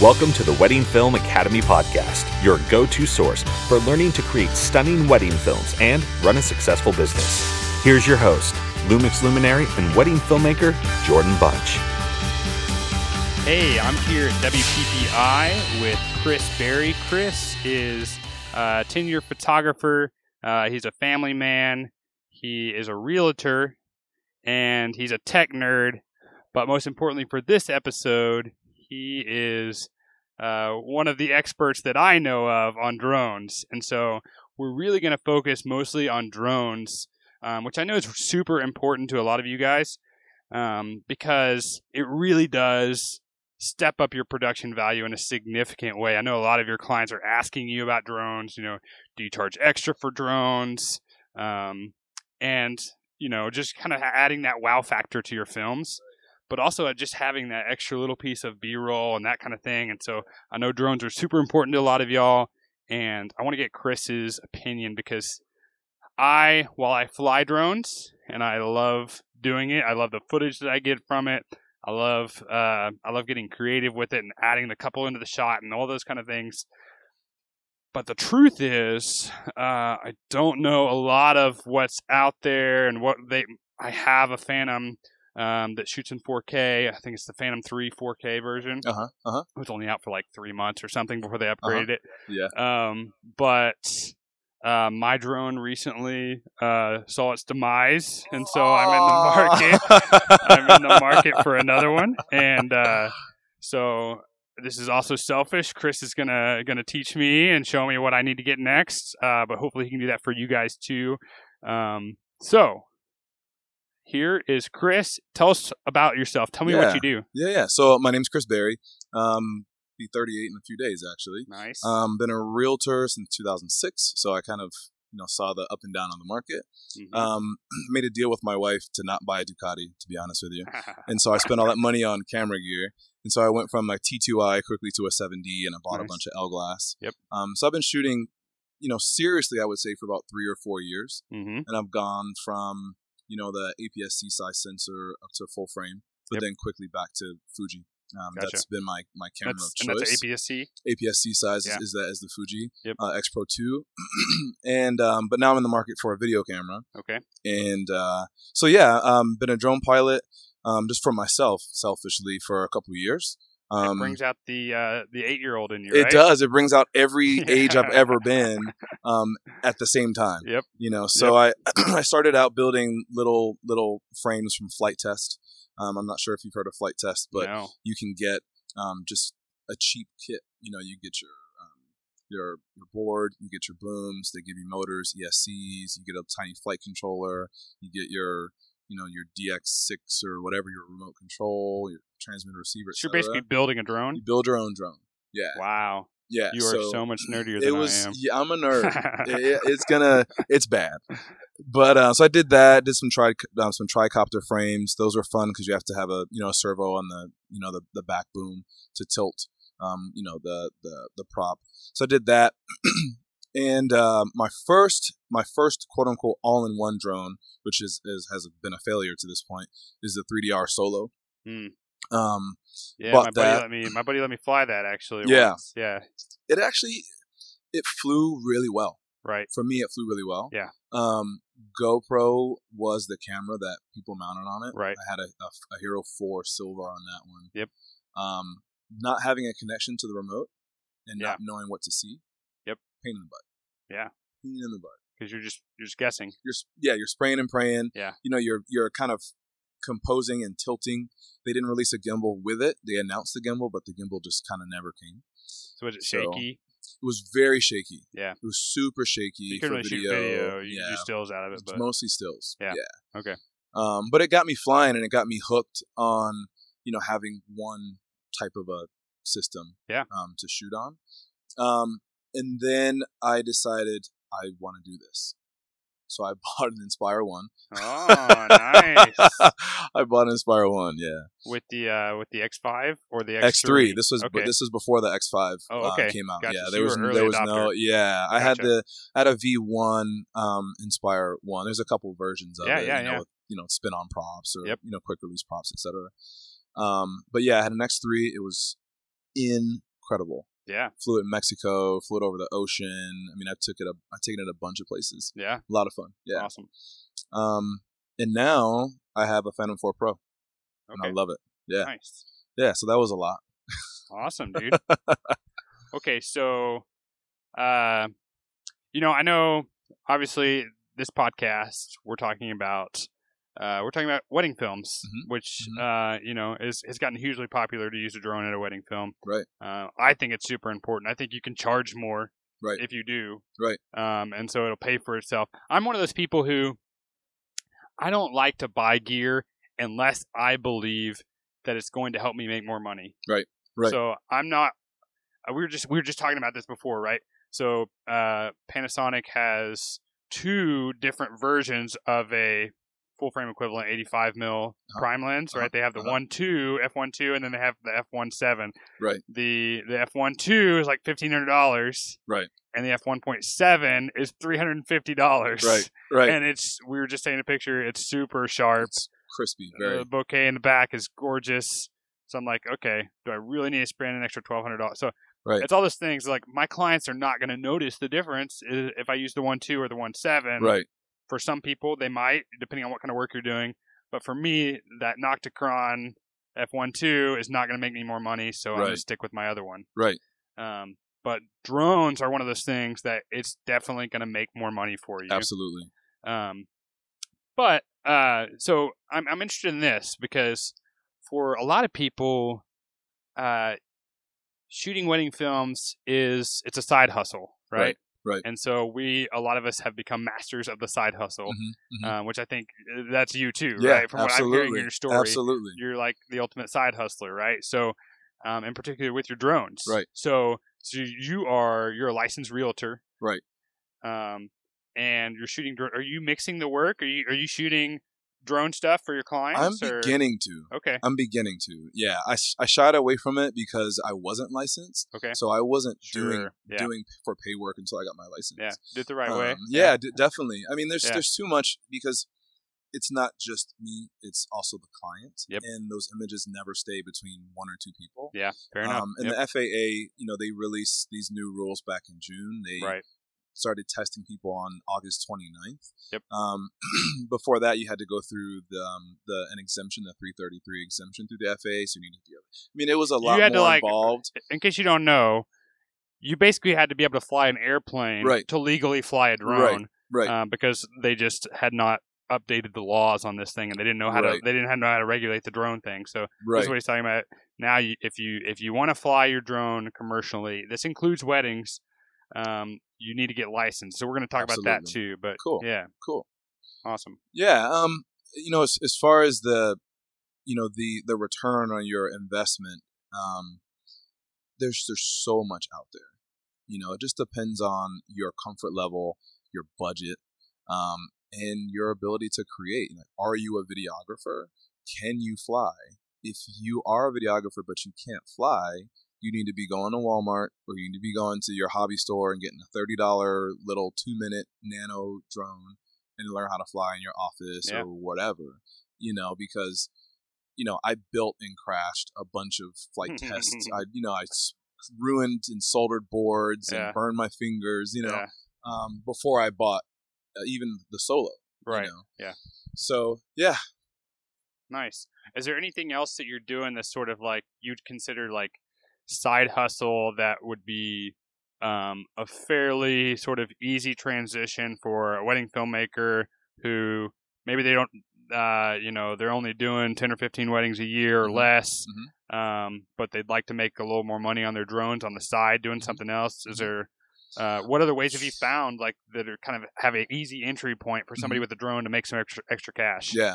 Welcome to the Wedding Film Academy podcast, your go to source for learning to create stunning wedding films and run a successful business. Here's your host, Lumix luminary and wedding filmmaker Jordan Bunch. Hey, I'm here at WPPI with Chris Berry. Chris is a 10 year photographer, uh, he's a family man, he is a realtor, and he's a tech nerd. But most importantly, for this episode, he is uh, one of the experts that I know of on drones. And so we're really going to focus mostly on drones, um, which I know is super important to a lot of you guys um, because it really does step up your production value in a significant way. I know a lot of your clients are asking you about drones. You know, do you charge extra for drones? Um, and, you know, just kind of adding that wow factor to your films but also just having that extra little piece of b-roll and that kind of thing and so i know drones are super important to a lot of y'all and i want to get chris's opinion because i while i fly drones and i love doing it i love the footage that i get from it i love uh, i love getting creative with it and adding the couple into the shot and all those kind of things. But the truth is uh, i don't know a lot of what's out there and what they i have a phantom um, that shoots in 4K. I think it's the Phantom 3 4K version. Uh huh. Uh huh. It was only out for like three months or something before they upgraded it. Yeah. Um, but uh, my drone recently uh, saw its demise, and so I'm in the market. I'm in the market for another one, and uh, so this is also selfish. Chris is gonna gonna teach me and show me what I need to get next, uh, but hopefully he can do that for you guys too. Um, so here is Chris. Tell us about yourself. Tell me Yeah. what you do. Yeah, yeah. So my name's Chris Berry. Um, be 38 in a few days, actually. Nice. Um, been a realtor since 2006, so I kind of you know saw the up and down on the market. Mhm. Um, made a deal with my wife to not buy a Ducati, to be honest with you, and so I spent all that money on camera gear. And so I went from a T2i quickly to a 7D, and I bought a bunch of L glass. Yep. Um, so I've been shooting, you know, seriously, I would say for about three or four years. hmm and I've gone from you know the APS-C size sensor up to full frame, but Yep. then quickly back to Fuji. Um, Gotcha. That's been my my camera That's, of and choice. that's APS-C. APS-C size Yeah. is, is that is the Fuji Yep. uh, X Pro Two, and um, but now I'm in the market for a video camera, Okay. and uh, so yeah, um, been a drone pilot um, just for myself, selfishly for a couple of years. Um, it brings out the uh, the eight year old in you. it right? does. It brings out every age I've ever been um, at the same time. Yep. You know, so I I started out building little little frames from Flite Test. Um, I'm not sure if you've heard of Flite Test, but no. you can get um, just a cheap kit. You know, you get your um, your your board, you get your booms. They give you motors, ESCs. You get a tiny flight controller. You get your you know your DX6 or whatever your remote control, your transmitter receiver. So you're basically building a drone. you build your own drone. Yeah. Wow. Yeah. You are so, much nerdier than it was I am. yeah, I'm a nerd. It- it's gonna it's bad. But uh, so I did that. Did some tri um, some tricopter frames. Those were fun because you have to have a you know a servo on the you know the, the back boom to tilt um, you know the the the prop. So I did that. and uh, my first my first quote unquote all in one drone, which is, is has been a failure to this point, is the 3DR Solo. Hmm. Um, yeah, my buddy that. let me my buddy let me fly that actually. Yeah. once. Yeah. it actually it flew really well. Right. for me, it flew really well. Yeah. Um, GoPro was the camera that people mounted on it. Right. I had a, a, a Hero 4 Silver on that one. Yep. Um, not having a connection to the remote and Yeah. not knowing what to see. Pain in the butt. Yeah. Pain in the butt. Because you're just you're just guessing. You're yeah, you're spraying and praying. Yeah. You know, you're you're kind of composing and tilting. They didn't release a gimbal with it. They announced the gimbal, but the gimbal just kind of never came. So was it So, shaky? It was very shaky. Yeah. It was super shaky you for couldn't really video. shoot video. You yeah. do stills out of it, It's but mostly stills. Yeah. Yeah. Okay. Um, but it got me flying and it got me hooked on, you know, having one type of a system. Yeah. Um, to shoot on. Um, and then I decided I want to do this. So I bought an Inspire One. oh, nice. I bought an Inspire One. Yeah. with the uh with the X5 or the X3. X three. This was okay. this was before the X five Oh, uh, okay. came out. Gotcha. Yeah, there you was there was no adopter. yeah. I had the I had a V one um Inspire one. There's a couple versions of Yeah, it. yeah, you know, yeah. with, you know, spin on props or Yep. you know quick release props, etc. Um, but yeah, I had an X three. It was incredible. Yeah. Flew it in Mexico, flew it over the ocean. I mean, I took it a, I taken it a bunch of places. Yeah. A lot of fun. Yeah. Awesome. Um, and now I have a Phantom 4 Pro, and I love it. Yeah. Nice. Yeah. So that was a lot. Awesome, dude. okay, so uh you know, I know obviously this podcast we're talking about uh, we're talking about wedding films, Mhm. which Mhm. uh, you know is has gotten hugely popular to use a drone at a wedding film. Right. Uh, I think it's super important. I think you can charge more Right. if you do. Right. Um, and so it'll pay for itself. I'm one of those people who I don't like to buy gear unless I believe that it's going to help me make more money. Right. Right. So I'm not. Uh, we were just we were just talking about this before, right? So uh, Panasonic has two different versions of a full frame equivalent 85 mil Uh-huh. prime lens, right? Uh-huh. They have the Uh-huh. one two f one two, and then they have the f one seven. Right. The the f one two is like fifteen hundred dollars. Right. And the f one point seven is three hundred and fifty dollars. Right. Right. And it's we were just taking a picture. It's super sharp. it's crispy. Very. The bokeh in the back is gorgeous. So I'm like, okay, do I really need to spend an extra twelve hundred dollars? So Right. it's all those things. Like my clients are not going to notice the difference if I use the one two or the one seven. right. For some people, they might, depending on what kind of work you're doing. But for me, that Nocticron F12 is not going to make me more money, so I'm going to stick with my other one. Right. Um, but drones are one of those things that it's definitely going to make more money for you. Absolutely. Um, but uh, so I'm I'm interested in this because for a lot of people, uh, shooting wedding films is it's a side hustle, right? Right, right. And so we a lot of us have become masters of the side hustle, Mhm, mhm. um, which I think uh, that's you too, yeah. right? From absolutely. what I'm hearing in your story, Absolutely. you're like the ultimate side hustler, right? So, um, in particular with your drones, Right. So, so you are you're a licensed realtor, Right. Um, and you're shooting. Are you mixing the work? Are you are you shooting drone stuff for your clients? I'm or- beginning to. Okay. I'm beginning to. Yeah, I, I shied away from it because I wasn't licensed. Okay. So I wasn't doing Yeah. doing for pay work until I got my license. Yeah. Did it the right way. Um, yeah, d- definitely. I mean, there's Yeah. there's too much because it's not just me; it's also the client. Yep. And those images never stay between one or two people. Yeah. Fair enough. Um, and Yep. the FAA, you know, they released these new rules back in June. They right. Started testing people on August 29th. Yep. Um, before that, you had to go through the um, the an exemption, the 333 exemption through the FAA. So you needed to. I mean, it was a You lot had to, more like, involved. In case you don't know, you basically had to be able to fly an airplane Right. to legally fly a drone, Right. uh, because they just had not updated the laws on this thing, and they didn't know how to they didn't know how to regulate the drone thing. So right. That's what he's talking about. Now, you, if you if you want to fly your drone commercially, this includes weddings. Um, you need to get licensed. So we're going to talk about that too. But Cool. yeah, Cool. awesome. Yeah. Um. You know, as as far as the, you know, the the return on your investment, um, there's there's so much out there. You know, it just depends on your comfort level, your budget, um, and your ability to create. Like, are you a videographer? Can you fly? If you are a videographer but you can't fly, you need to be going to Walmart or you need to be going to your hobby store and getting a thirty dollar little two minute nano drone and learn how to fly in your office Yeah. or whatever. You know, because you know I built and crashed a bunch of Flite Tests. I you know I ruined and soldered boards Yeah. and burned my fingers. You know, yeah, um, before I bought uh, even the solo. you right. know. yeah. So yeah, Nice. Is there anything else that you're doing that's sort of like you'd consider like side hustle that would be um, a fairly sort of easy transition for a wedding filmmaker who maybe they don't, uh, you know, they're only doing 10 or 15 weddings a year or Mhm. less, Mhm. um, but they'd like to make a little more money on their drones on the side doing Mhm. something else? Is Mhm. there. Uh, what other ways have you found like that are kind of have an easy entry point for somebody with a drone to make some extra extra cash? Mm-hmm. Yeah.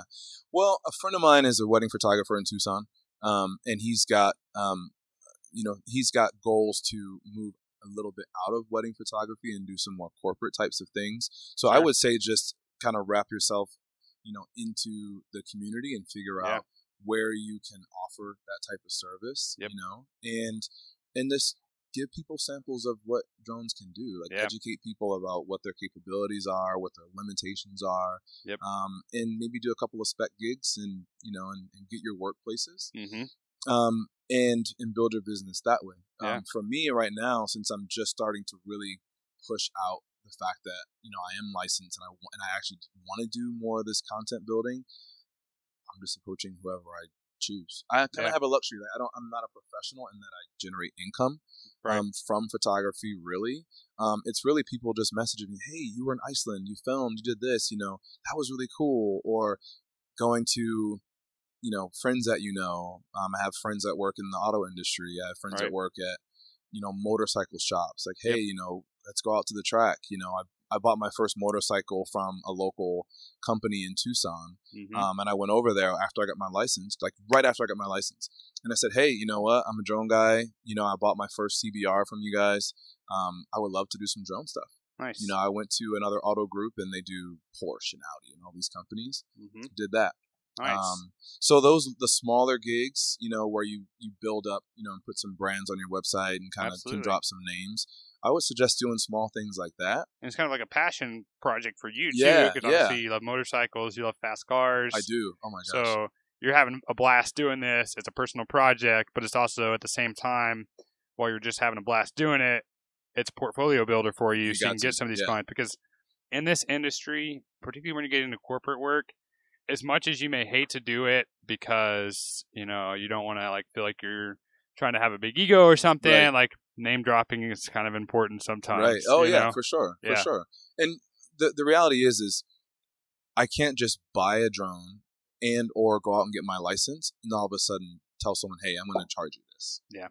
Well, a friend of mine is a wedding photographer in Tucson, um, and he's got, um, you know, he's got goals to move a little bit out of wedding photography and do some more corporate types of things. So I would say just kind of wrap yourself, you know, into the community and figure Yeah. out where you can offer that type of service. Yep. You know, and and just give people samples of what drones can do. Like Yeah. educate people about what their capabilities are, what their limitations are Yep. um, and maybe do a couple of spec gigs and you know and, and get your workplaces Mm-hmm. Um, and and build your business that way Yeah. Um, for me right now, since I'm just starting to really push out the fact that you know I am licensed and I and I actually want to do more of this content building, I'm just approaching whoever I choose. I kind of Yeah. have a luxury that I don't. I'm not a professional in that I generate income Right. um, from photography. Really, um, it's really people just messaging me, "Hey, you were in Iceland. You filmed. You did this. You know, that was really cool." Or going to you know friends that you know. Um, I have friends that work in the auto industry. I have friends Right. that work at you know motorcycle shops. Like, hey, Yep. you know, let's go out to the track. You know, I I bought my first motorcycle from a local company in Tucson. Mhm. Um, and I went over there after I got my license, like right after I got my license. And I said, hey, you know what? I'm a drone guy. You know, I bought my first CBR from you guys. Um, I would love to do some drone stuff. nice. You know, I went to another auto group and they do Porsche and Audi and all these companies. Mhm. Did that. Nice. Um, so those the smaller gigs, you know, where you you build up, you know, and put some brands on your website and kind of can drop some names. I would suggest doing small things like that. And it's kind of like a passion project for you too, Yeah, because yeah. obviously you love motorcycles, you love fast cars. I do. Oh my gosh. So you're having a blast doing this. It's a personal project, but it's also at the same time, while you're just having a blast doing it, it's a portfolio builder for you, You so you can get some of these yeah. clients. Because in this industry, particularly when you get into corporate work, as much as you may hate to do it because you know you don't want to like feel like you're trying to have a big ego or something, Right. like name dropping is kind of important sometimes. Right. Oh yeah, know? for sure, for sure. And the the reality is, is I can't just buy a drone and or go out and get my license and all of a sudden tell someone, hey, I'm going to charge you this. Yeah.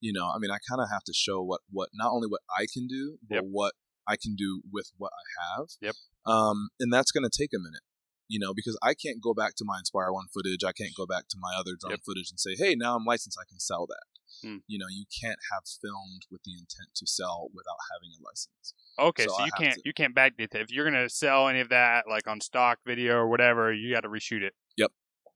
You know, I mean, I kind of have to show what what not only what I can do, but Yep. what I can do with what I have. Yep. Um, and that's going to take a minute. You know, because I can't go back to my Inspire One footage. I can't go back to my other drone Yep. footage and say, "Hey, now I'm licensed. I can sell that." Hmm. You know, you can't have filmed with the intent to sell without having a license. Okay, So so, you can't to- you can't backdate that. If you're gonna sell any of that, like on stock video or whatever, you got to reshoot it. Yep.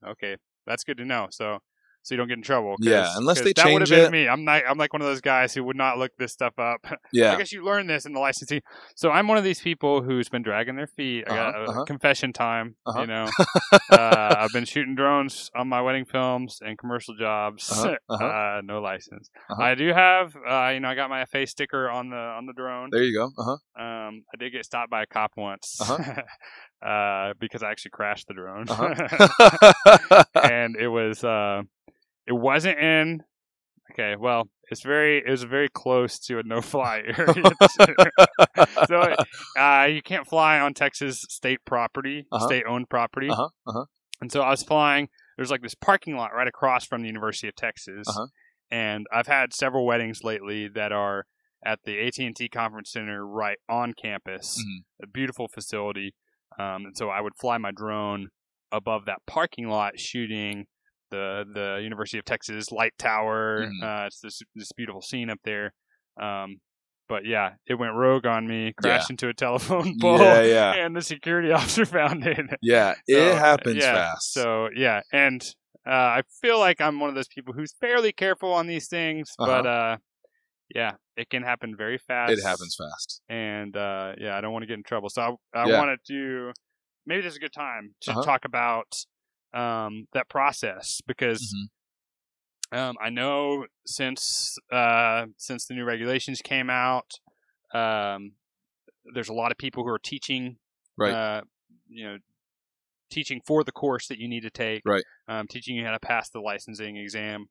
Okay, that's good to know. So so you don't get in trouble. Yeah, unless they that would have change been it. me. I'm not. I'm like one of those guys who would not look this stuff up. Yeah, I guess you learn this in the licensing. So I'm one of these people who's been dragging their feet. I got Uh-huh, a uh-huh. confession time. Uh-huh. You know, uh, I've been shooting drones on my wedding films and commercial jobs. Uh-huh, uh-huh. Uh, no license. Uh-huh. I do have. Uh, you know, I got my FAA sticker on the on the drone. There you go. Uh huh. Um, I did get stopped by a cop once. Uh-huh. uh, because I actually crashed the drone. Uh-huh. and it was uh it wasn't in okay, well, it's very it was very close to a no fly area. so uh you can't fly on Texas state property, Uh-huh. state owned property. Uh-huh, uh-huh. And so I was flying there's like this parking lot right across from the University of Texas. Uh-huh. And I've had several weddings lately that are at the AT&T Conference Center right on campus. Mhm. A beautiful facility. Um, and so I would fly my drone above that parking lot shooting the the University of Texas light tower. Mhm. Uh, it's this this beautiful scene up there. Um, but yeah, it went rogue on me, crashed into a telephone pole, Yeah, yeah. and the security officer found it. Yeah, So, it happens yeah, fast. So yeah, and uh, I feel like I'm one of those people who's fairly careful on these things, but uh, yeah, it can happen very fast. it happens fast. and uh, yeah, I don't want to get in trouble. So I, I Yeah. wanted to maybe this is a good time to Uh-huh. talk about um, that process because Mhm. um, I know since uh, since the new regulations came out, um, there's a lot of people who are teaching, Right. Uh, you know, teaching for the course that you need to take, Right. Um, teaching you how to pass the licensing exam.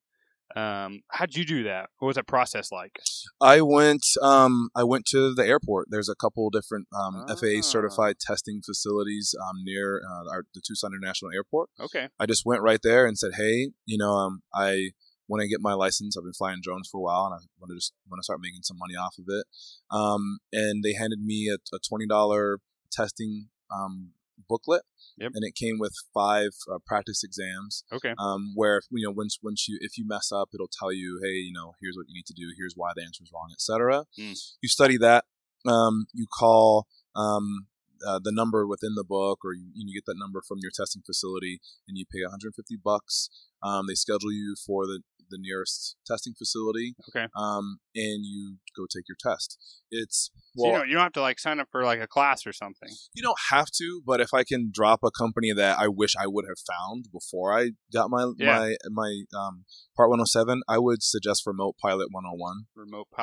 Um, how'd you do that? What was that process like? I went. Um, I went to the airport. There's a couple different um, Ah. FAA certified testing facilities um, near uh, our, the Tucson International Airport. Okay. I just went right there and said, "Hey, you know, um, I want to get my license. I've been flying drones for a while, and I want to just want to start making some money off of it." Um, and they handed me a, a twenty dollar testing um, booklet, Yep. and it came with five uh, practice exams. Okay. Um, where you know once once you if you mess up, it'll tell you, "Hey, you know, here's what you need to do. Here's why the answer is wrong, etc." Mm. You study that. Um, you call. Um, uh, the number within the book, or you, you get that number from your testing facility, and you pay 150 bucks. Um, they schedule you for the the nearest testing facility. Okay. Um, and you go take your test. It's So well, you don't you don't have to like sign up for like a class or something. you don't have to, but if I can drop a company that I wish I would have found before I got my Yeah. my my um, Part 107, I would suggest Remote Pilot 101.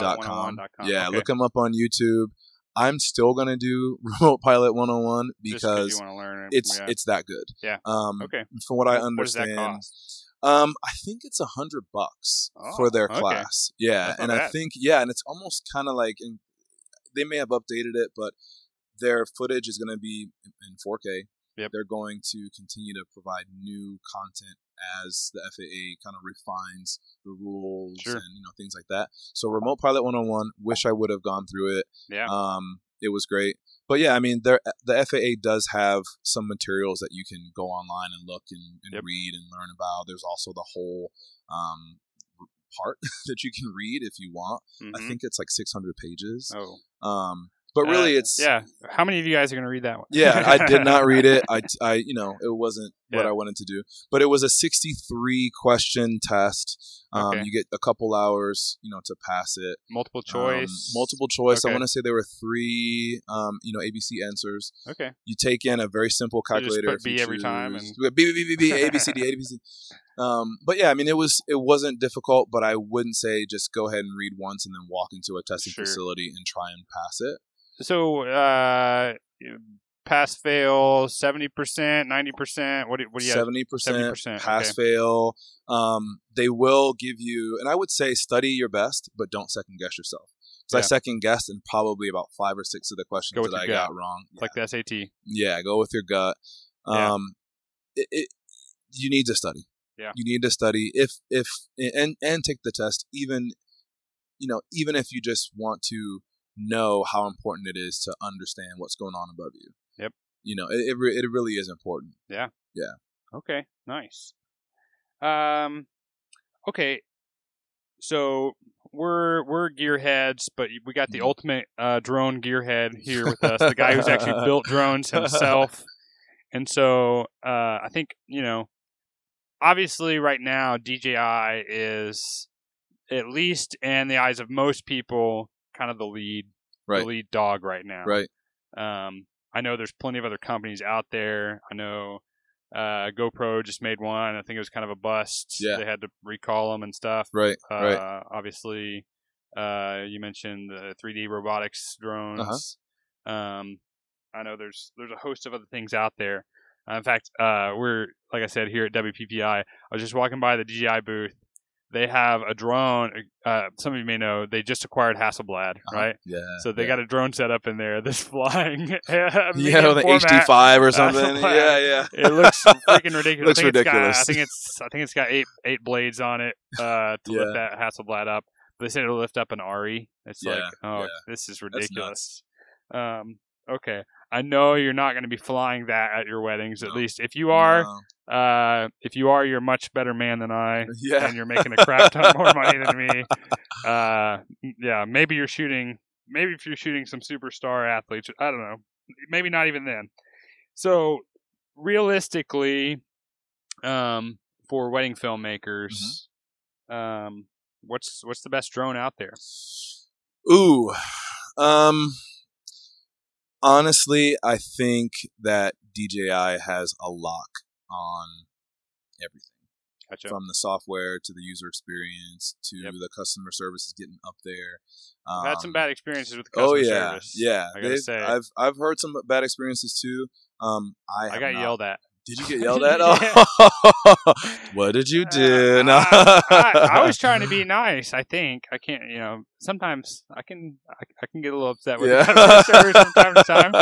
dot com. RemotePilot101.com. Yeah, okay. look them up on YouTube. I'm still gonna do Remote Pilot 101 because you learn it. it's yeah. it's that good. Yeah. Um, okay. From what I What- What does that understand, cost? Um, I think it's a hundred bucks Oh, for their okay. class. Yeah, and I think yeah, and it's almost kind of like they may have updated it, but their footage is going to be in in 4K. Yep. They're going to continue to provide new content as the FAA kind of refines the rules Sure. and you know things like that. So Remote Pilot 101, wish I would have gone through it. Yeah. Um, it was great. But yeah, I mean, there the FAA does have some materials that you can go online and look and, and Yep. read and learn about. There's also the whole um, part that you can read if you want. I Mhm. think it's like 600 pages. Oh. Um, but really, Uh, it's yeah. How many of you guys are going to read that one? yeah. I did not read it. I, I you know, it wasn't what I wanted to do. But it was a 63 question test. Um, Okay. You get a couple hours, you know, to pass it. Multiple Um, choice. multiple choice. I want to say there were three, um, you know, ABC answers. Okay. You take in a very simple So you just calculator. put you B every time and- B, B, B, B, B, A, B, C, D, A, B, C. Um, but yeah, I mean, it was it wasn't difficult, but I wouldn't say just go ahead and read once and then walk into a testing Sure. facility and try and pass it. So, uh, pass fail, 70%, 90%. What do, what do you have? Seventy percent 70%, pass fail. Um, they will give you, and I would say study your best, but don't second guess yourself. Because I second guessed in probably about five or six of the questions that I gut. got wrong. Yeah. Like the SAT. Yeah, go with your gut. Yeah. Um, it, it, you need to study. Yeah. you need to study if if and and take the test. Even you know, even if you just want to know how important it is to understand what's going on above you. Yep. You know, it it, re- it really is important. Yeah. Yeah. Okay, nice. Um, okay, so we're we're gearheads, but we got the Mhm. ultimate uh, drone gearhead here with us, the guy who's actually built drones himself. And so uh, I think you know, obviously, right now DJI is at least in the eyes of most people, kind of the lead, Right. the lead dog right now. Right. Um, I know there's plenty of other companies out there. I know uh, GoPro just made one. I think it was kind of a bust. Yeah. They had to recall them and stuff. Right. Uh, right. Obviously, uh, you mentioned the 3D robotics drones. Uh-huh. Um, I know there's there's a host of other things out there. Uh, in fact, uh, we're like I said here at WPPI. I was just walking by the DJI booth. They have a drone. Uh, some of you may know they just acquired Hasselblad, Uh-huh. right? Yeah. So they yeah. got a drone set up in there that's flying. yeah, the. HD five or something. Hasselblad. Yeah, yeah. It looks freaking ridiculous. Looks I think It's got, I think it's I think it's got eight eight blades on it uh, to lift that Hasselblad up. They said it'll lift up an RE. It's like, oh, yeah. this is ridiculous. Um, okay, I know you're not going to be flying that at your weddings. At No. least if you are, No. uh, if you are, you're a much better man than I, Yeah. and you're making a crap ton more money than me. Uh, yeah, maybe you're shooting. Maybe if you're shooting some superstar athletes, I don't know. Maybe not even then. So realistically, um, for wedding filmmakers, um, what's what's the best drone out there? Ooh. Um honestly, I think that DJI has a lock on everything. Gotcha. From the software to the user experience to Yep. the customer service is getting up there. I've had some Um, bad experiences with Oh customer yeah, service. yeah. I gotta They've- say. I've I've heard some bad experiences too. Um, I I got not. yelled at. Did you get yelled at? Oh, what did you do? Uh, No. I, I, I was trying to be nice. I think I can't. You know, sometimes I can. I, I can get a little upset with Yeah. from time to time.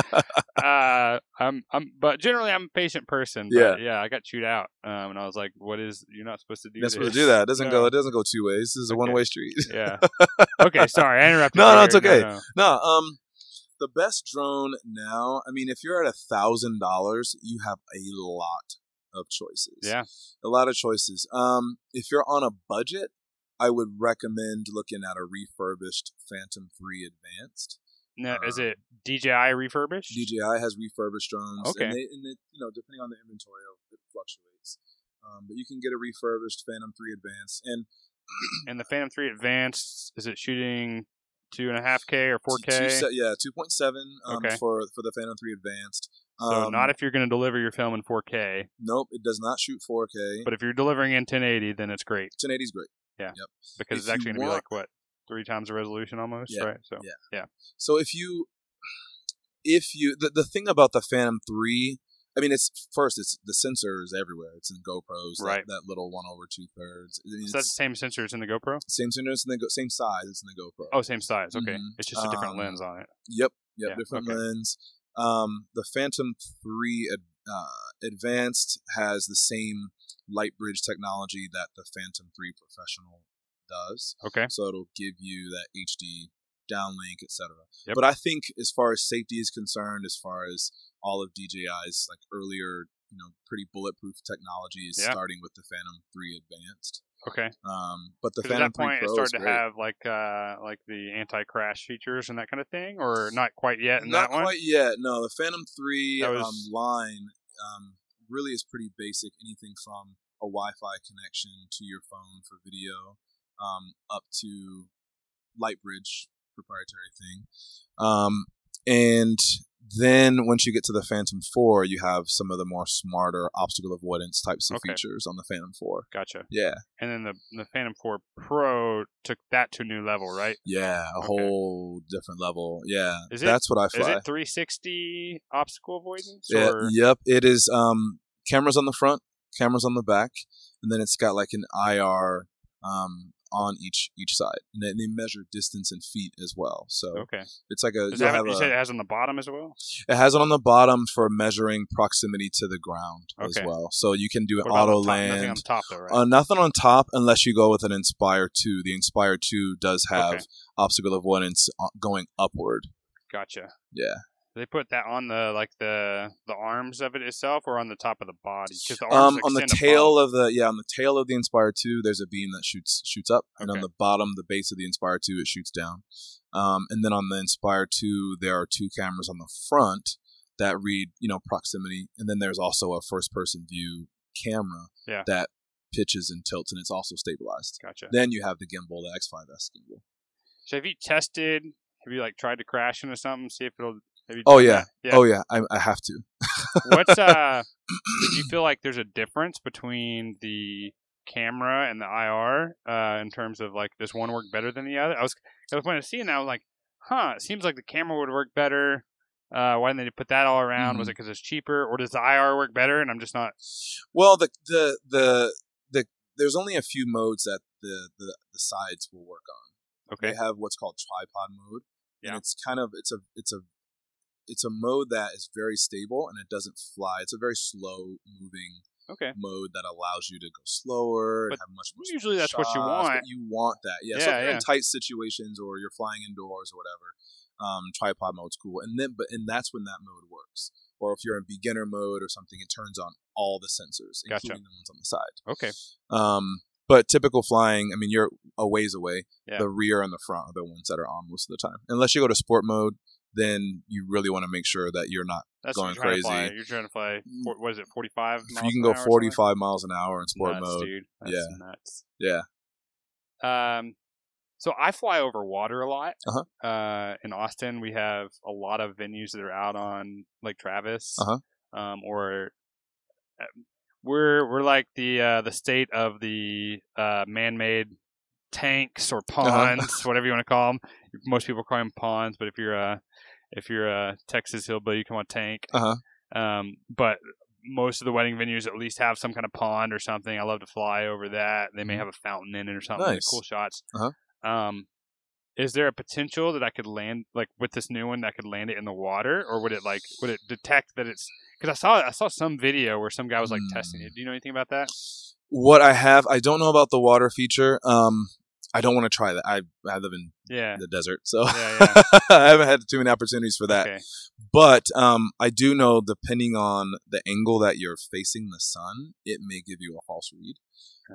Uh, I'm. I'm. But generally, I'm a patient person. But Yeah. yeah. I got chewed out. Um, and I was like, "What is? You're not supposed to do You're not supposed to do that. It doesn't No. go. It doesn't go two ways. This is a Okay. one way street. Yeah. Okay. Sorry, I interrupted. No, no, it's okay. No, um, the best drone now. I mean, if you're at a thousand dollars, you have a lot of choices. Yeah. a lot of choices. Um, if you're on a budget, I would recommend looking at a refurbished Phantom Three Advanced. Now, is Um, it DJI refurbished? DJI has refurbished drones. Okay. And, they, and it, you know, depending on the inventory, it fluctuates. Um, but you can get a refurbished Phantom 3 Advanced. And And the Phantom Three Advanced is it shooting two and a half K or four K? se- yeah, two point seven um, Okay. for for the Phantom Three Advanced. So Um, not if you're going to deliver your film in 4K, nope, it does not shoot 4K. but if you're delivering in 1080, then it's great 1080 is great. Yeah. Yep. Because If it's actually going to be like what three times the resolution almost, Yeah, right? So yeah, yeah. So if you if you the, the thing about the Phantom 3 I mean, it's first. It's the sensor is everywhere. It's in GoPros, that- Right. That, little one over two thirds. I mean, is that the it's same sensors in the GoPro? same sensor, it's in the Go- same size. It's in the GoPro. Oh, same size. Okay, Mhm. it's just a different Um, lens on it. Yep, yep, Yeah, different okay. lens. Um, the Phantom Three ad- uh, Advanced has the same Lightbridge technology that the Phantom Three Professional does, Okay, so it'll give you that HD downlink, etc. Yep. But I think as far as safety is concerned, as far as all of DJI's like earlier, you know, pretty bulletproof technology is Yeah. starting with the Phantom Three Advanced. okay. Um, but the 'Cause at Phantom that point, it Pro is started to have like uh like the anti-crash features and that kind of thing, or not quite yet in Not that one. quite yet. No, the Phantom Three That um, line um, really is pretty basic. Anything from a Wi-Fi connection to your phone for video, um, up to Lightbridge proprietary thing, um, and then once you get to the Phantom Four, you have some of the more smarter obstacle avoidance types of Okay. features on the Phantom Four. Gotcha. Yeah, And then the the Phantom 4 Pro took that to a new level, right? yeah, a Okay. whole different level. Yeah, Is it- that's what I fly. Is it 360 obstacle avoidance? Yeah, or? yep. It is um, cameras on the front, cameras on the back, and then it's got like an IR um, on each each side, and they measure distance in feet as well. So Okay. it's like a, Does it have, have you a- said it has on the bottom as well? it has it on the bottom for measuring proximity to the ground as well. So you can do What auto top? Nothing on land. top though, right? Uh, nothing on top unless you go with an Inspire 2. The Inspire 2 does have Okay. obstacle avoidance uh, going upward. gotcha. Yeah. They put that on the like the the arms of it itself, or on the top of the body? Because the arms Um, on the tail above. of the yeah, on the tail of the Inspire Two, there's a beam that shoots shoots up, and on the bottom, the base of the Inspire Two, it shoots down. Um, and then on the Inspire Two, there are two cameras on the front that read you know proximity, and then there's also a first person view camera Yeah. that pitches and tilts, and it's also stabilized. Gotcha. Then you have the gimbal, the X5S gimbal. So have you tested? Have you like tried to crash into something? See if it'll. Oh, yeah. Yeah. Oh yeah, I, I have to. What's uh? do you feel like there's a difference between the camera and the IR uh, in terms of like does one work better than the other? I was I was I was seeing that I was like, huh, it seems like the camera would work better. Uh, why didn't they put that all around? Was Mhm. it because it's cheaper, or does the IR work better? And I'm just not. Well, the the the the there's only a few modes that the the, the sides will work on. Okay. They have what's called tripod mode, Yeah. and it's kind of it's a it's a it's a mode that is very stable and it doesn't fly. It's a very slow moving Okay. mode that allows you to go slower But and have much more. usually that's what you want. You want that, yeah. so if you're yeah. in tight situations or you're flying indoors or whatever, um, tripod mode's cool. And then, but and that's when that mode works. Or if you're in beginner mode or something, it turns on all the sensors, Gotcha. including the ones on the side. Okay. Um, but typical flying, I mean, you're a ways away. Yeah. The rear and the front are the ones that are on most of the time. Unless you go to sport mode, then you really want to make sure that you're not. That's Going you're crazy. You're trying to fly. For, what is it? 45. you can an go something? 45 miles an hour in sport nuts, mode. dude. That's Yeah. nuts. Yeah. Um, so I fly over water a lot. Uh-huh. Uh, in Austin, we have a lot of venues that are out on Lake Travis. Uh-huh. Um, or uh, we're we're like the uh, the state of the uh, man-made tanks or Uh-huh. ponds, whatever you want to call them. Most people call them ponds, but if you're a if you're a Texas hillbilly, you it a tank. Uh-huh. Um, but most of the wedding venues at least have some kind of pond or something. I love to fly over that. They may Mhm. have a fountain in it or something. Nice. Cool shots. Uh-huh. Um, is there a potential that I could land like with this new one? I could land it in the water, or would it like would it detect that it's? Because I saw I saw some video where some guy was like testing Hmm. it. Do you know anything about that? What I have, I don't know about the water feature. Um, I don't want to try that. I I live in Yeah. the desert, so Yeah, yeah. I haven't had too many opportunities for that. Okay. But um, I do know, depending on the angle that you're facing the sun, it may give you a false read.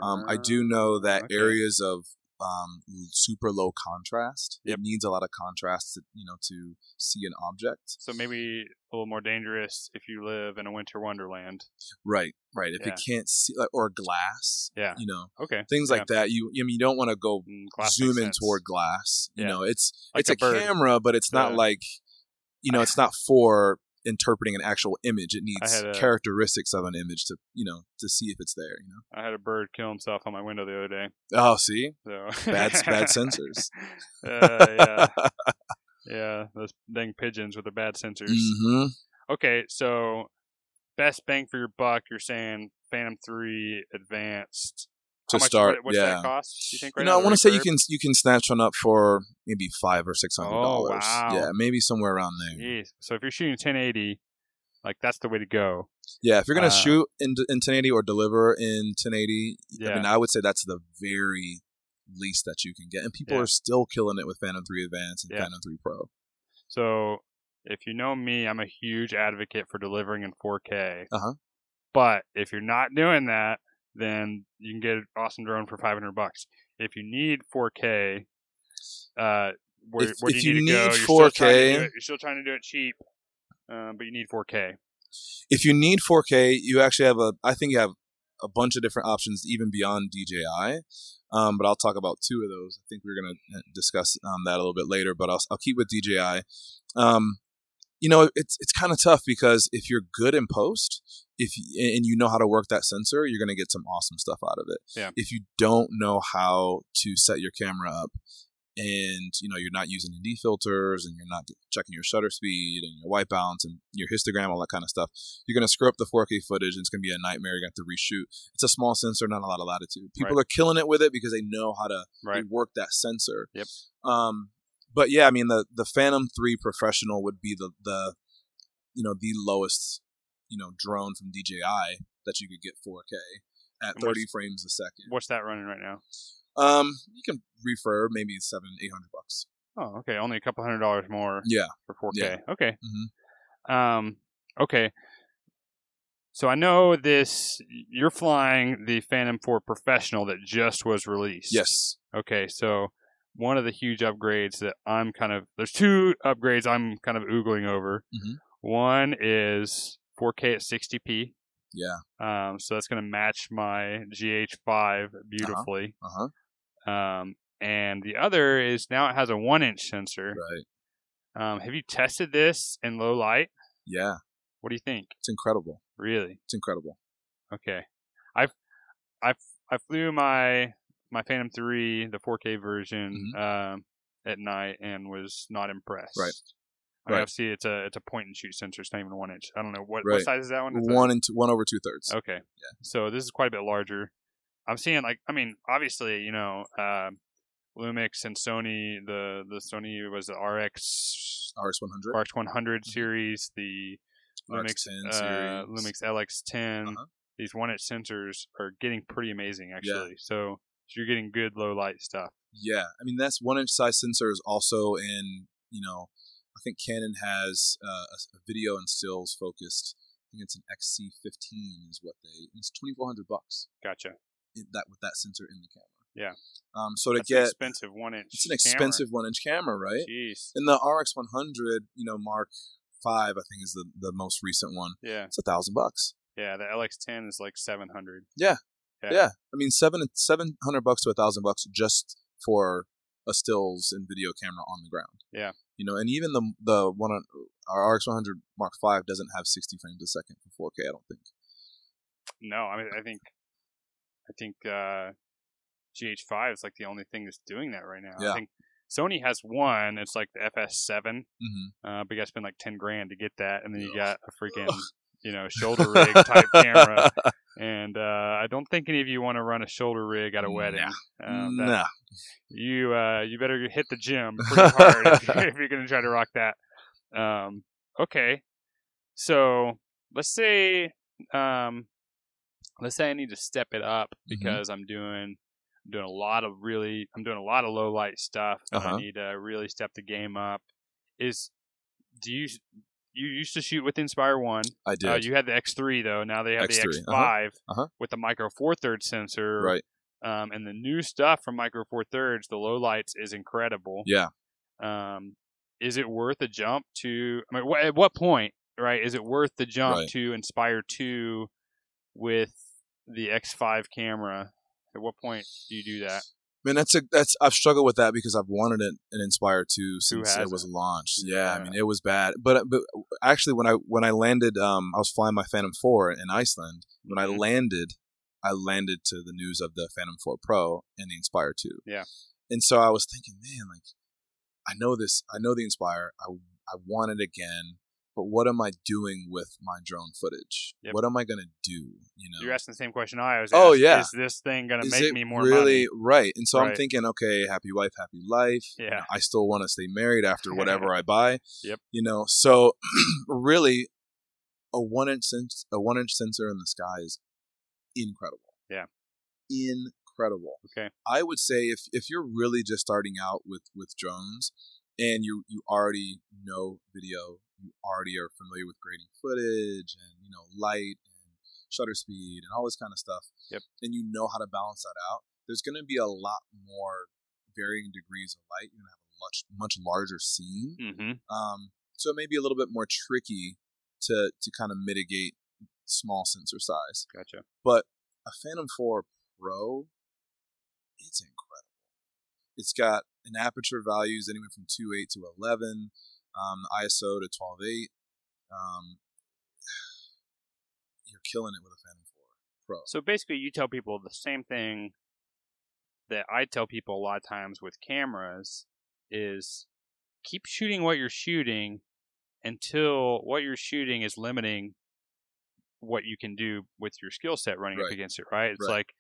Um, I do know that okay. areas of um, super low contrast. Yep. It needs a lot of contrast, to, you know, to see an object. So maybe a little more dangerous if you live in a winter wonderland. Right, right. If Yeah. you can't see, like, or glass, Yeah. you know, Okay. things Yeah. like that. You, I mean, you don't want to go Mm, glass zoom in sense. toward glass. You Yeah. know, it's Like it's a a, camera, but it's not Yeah. like, you know, it's not for interpreting an actual image. It needs a- characteristics of an image to, you know, to see if it's there. You know. I had a bird kill himself on my window the other day. Oh, see, So Bad- bad sensors. uh, yeah, yeah, those dang pigeons with the bad sensors. hmm Okay, so best bang for your buck. You're saying Phantom Three Advanced. To much, start, what, what's yeah. that cost? Do you think? You know, now, I want to say you can you can snatch one up for maybe five or six hundred dollars. wow. Yeah, maybe somewhere around there. Jeez. So if you're shooting 1080, like that's the way to go. Yeah, if you're gonna Uh, shoot in, in 1080 or deliver in 1080, I Yeah. mean, I would say that's the very least that you can get, and people Yeah. are still killing it with Phantom 3 Advance and Yeah. Phantom 3 Pro. So if you know me, I'm a huge advocate for delivering in 4K. Uh-huh. But if you're not doing that, then you can get an awesome drone for 500 bucks. If you need 4K, uh, where, If- where do you need to go? need You're still, trying to 4K do it, you're still trying to do it cheap, um, but you need 4K. If you need 4K, you actually have a. I think you have a bunch of different options, even beyond DJI. Um, but I'll talk about two of those. I think we're going to discuss um, that a little bit later. But I'll, I'll keep with DJI. Um, you know, it's it's kind of tough because if you're good in post, if and you know how to work that sensor, you're going to get some awesome stuff out of it. Yeah. If you don't know how to set your camera up, and you know you're not using ND filters, and you're not checking your shutter speed and your white balance and your histogram, all that kind of stuff, you're going to screw up the 4K footage, and it's going to be a nightmare. You're going to have to reshoot. It's a small sensor, not a lot of latitude. People are killing it with it because they know how to Right. work that sensor. Yep. Um, but yeah, I mean the the Phantom Three Professional would be the the you know the lowest you know drone from DJI that you could get 4K at 30 frames a second. What's that running right now? Um, you can refurb maybe seven eight hundred bucks. Oh, okay. Only a couple hundred dollars more Yeah. for 4K. Yeah. Okay. Mhm. Um, okay. So I know this. You're flying the Phantom 4 Professional that just was released. Yes. Okay. So one of the huge upgrades that I'm kind of there's two upgrades I'm kind of oogling over. Mhm. One is 4K at 60p. Yeah. Um, so that's going to match my GH5 beautifully. Uh huh. Um, and the other is now it has a one inch sensor. Right. Um, have you tested this in low light? Yeah. What do you think? It's incredible. Really? It's incredible. Okay. I've I I flew my my Phantom 3, the 4K version, um, at night and was not impressed. Mm-hmm. Right. I mean, Right. obviously it's a it's a point and shoot sensor. It's not even one inch. I don't know what, Right. what size is that one. It's a- One and two, one over two thirds. Okay. Yeah. So this is quite a bit larger. I'm seeing like I mean obviously you know um Lumix and Sony the the Sony was the RX RX one hundred. RX 100 series the Lumix uh, series. Lumix LX10 Uh-huh. these one inch sensors are getting pretty amazing actually. So, so you're getting good low light stuff. Yeah, I mean that's one inch size sensor is also in you know I think Canon has uh, a, video and stills focused. I think it's an XC15 is what they. It's twenty four hundred bucks Gotcha. in that with that sensor in the camera. Yeah. Um. So to That's an get expensive one inch. it's an expensive one inch camera, right? Jeez. And the RX 100, you know, Mark Five, I think is the the most recent one. Yeah. It's a thousand bucks. Yeah. The LX10 is like 700. Yeah. Yeah. Yeah. I mean seven seven hundred bucks to a thousand bucks just for a stills and video camera on the ground. Yeah. You know, and even the the one on our RX 100 Mark V doesn't have 60 frames a second for 4K. I don't think. No, I mean I think I think uh GH5 is like the only thing that's doing that right now. Yeah. I think Sony has one. It's like the FS7, Mm-hmm. uh, but you got to spend like ten grand to get that, and then you got a freaking you know shoulder rig type camera. And uh, I don't think any of you want to run a shoulder rig at a wedding. Um, that- nah. You uh, you better hit the gym pretty hard if, you're- if you're going to try to rock that. Um, okay, so let's say um, let's say I need to step it up Mhm. because I'm doing I'm doing a lot of really I'm doing a lot of low light stuff. I Uh-huh. need to really step the game up. Is do you you used to shoot with Inspire One? I did. Uh, you had the X3 though. Now they have X3, the uh-huh, X5 uh-huh. with the micro four third sensor. right. Um, and the new stuff from Micro Four Thirds, the low lights, is incredible. Yeah. Um, is it worth a jump to? I mean, wh- at what point, right? Is it worth the jump Right. to Inspire Two with the X5 camera? At what point do you do that? Man, that's a that's I've struggled with that because I've wanted an, an Inspire two since it was launched. Yeah, I mean it was bad, but but actually when I when I landed, um, I was flying my Phantom Four in Iceland. When I Mhm. landed, I landed to the news of the Phantom Four Pro and the Inspire two. Yeah. and so I was thinking, man, like I know this, I know the Inspire, I I want it again, but what am I doing with my drone footage? Yep. What am I gonna do? You know, You're asking the same question I was. Oh, asked. yeah. Is this thing gonna make it me more really money? right? And so I'm thinking, okay, happy wife, happy life. You Yeah. know, I still want to stay married after whatever I buy. Yep. You know, so really, a one inch sens- a one inch sensor in the sky is incredible. Yeah. Incredible. Okay. I would say if if you're really just starting out with with drones and you you already know video, you already are familiar with grading footage and you know light and shutter speed and all this kind of stuff. Yep. And you know how to balance that out. There's going to be a lot more varying degrees of light. You're going to have a much much larger scene. Mm-hmm. Um, so it may be a little bit more tricky to to kind of mitigate small sensor size. Gotcha. But a Phantom 4 Pro, it's incredible. It's got an aperture values anywhere from 2.8 to 11, um, ISO to 12.8. Um, you're killing it with a Phantom 4 Pro. So basically, you tell people the same thing that I tell people a lot of times with cameras is keep shooting what you're shooting until what you're shooting is limiting what you can do with your skill set running up against it, right? It's Right. like,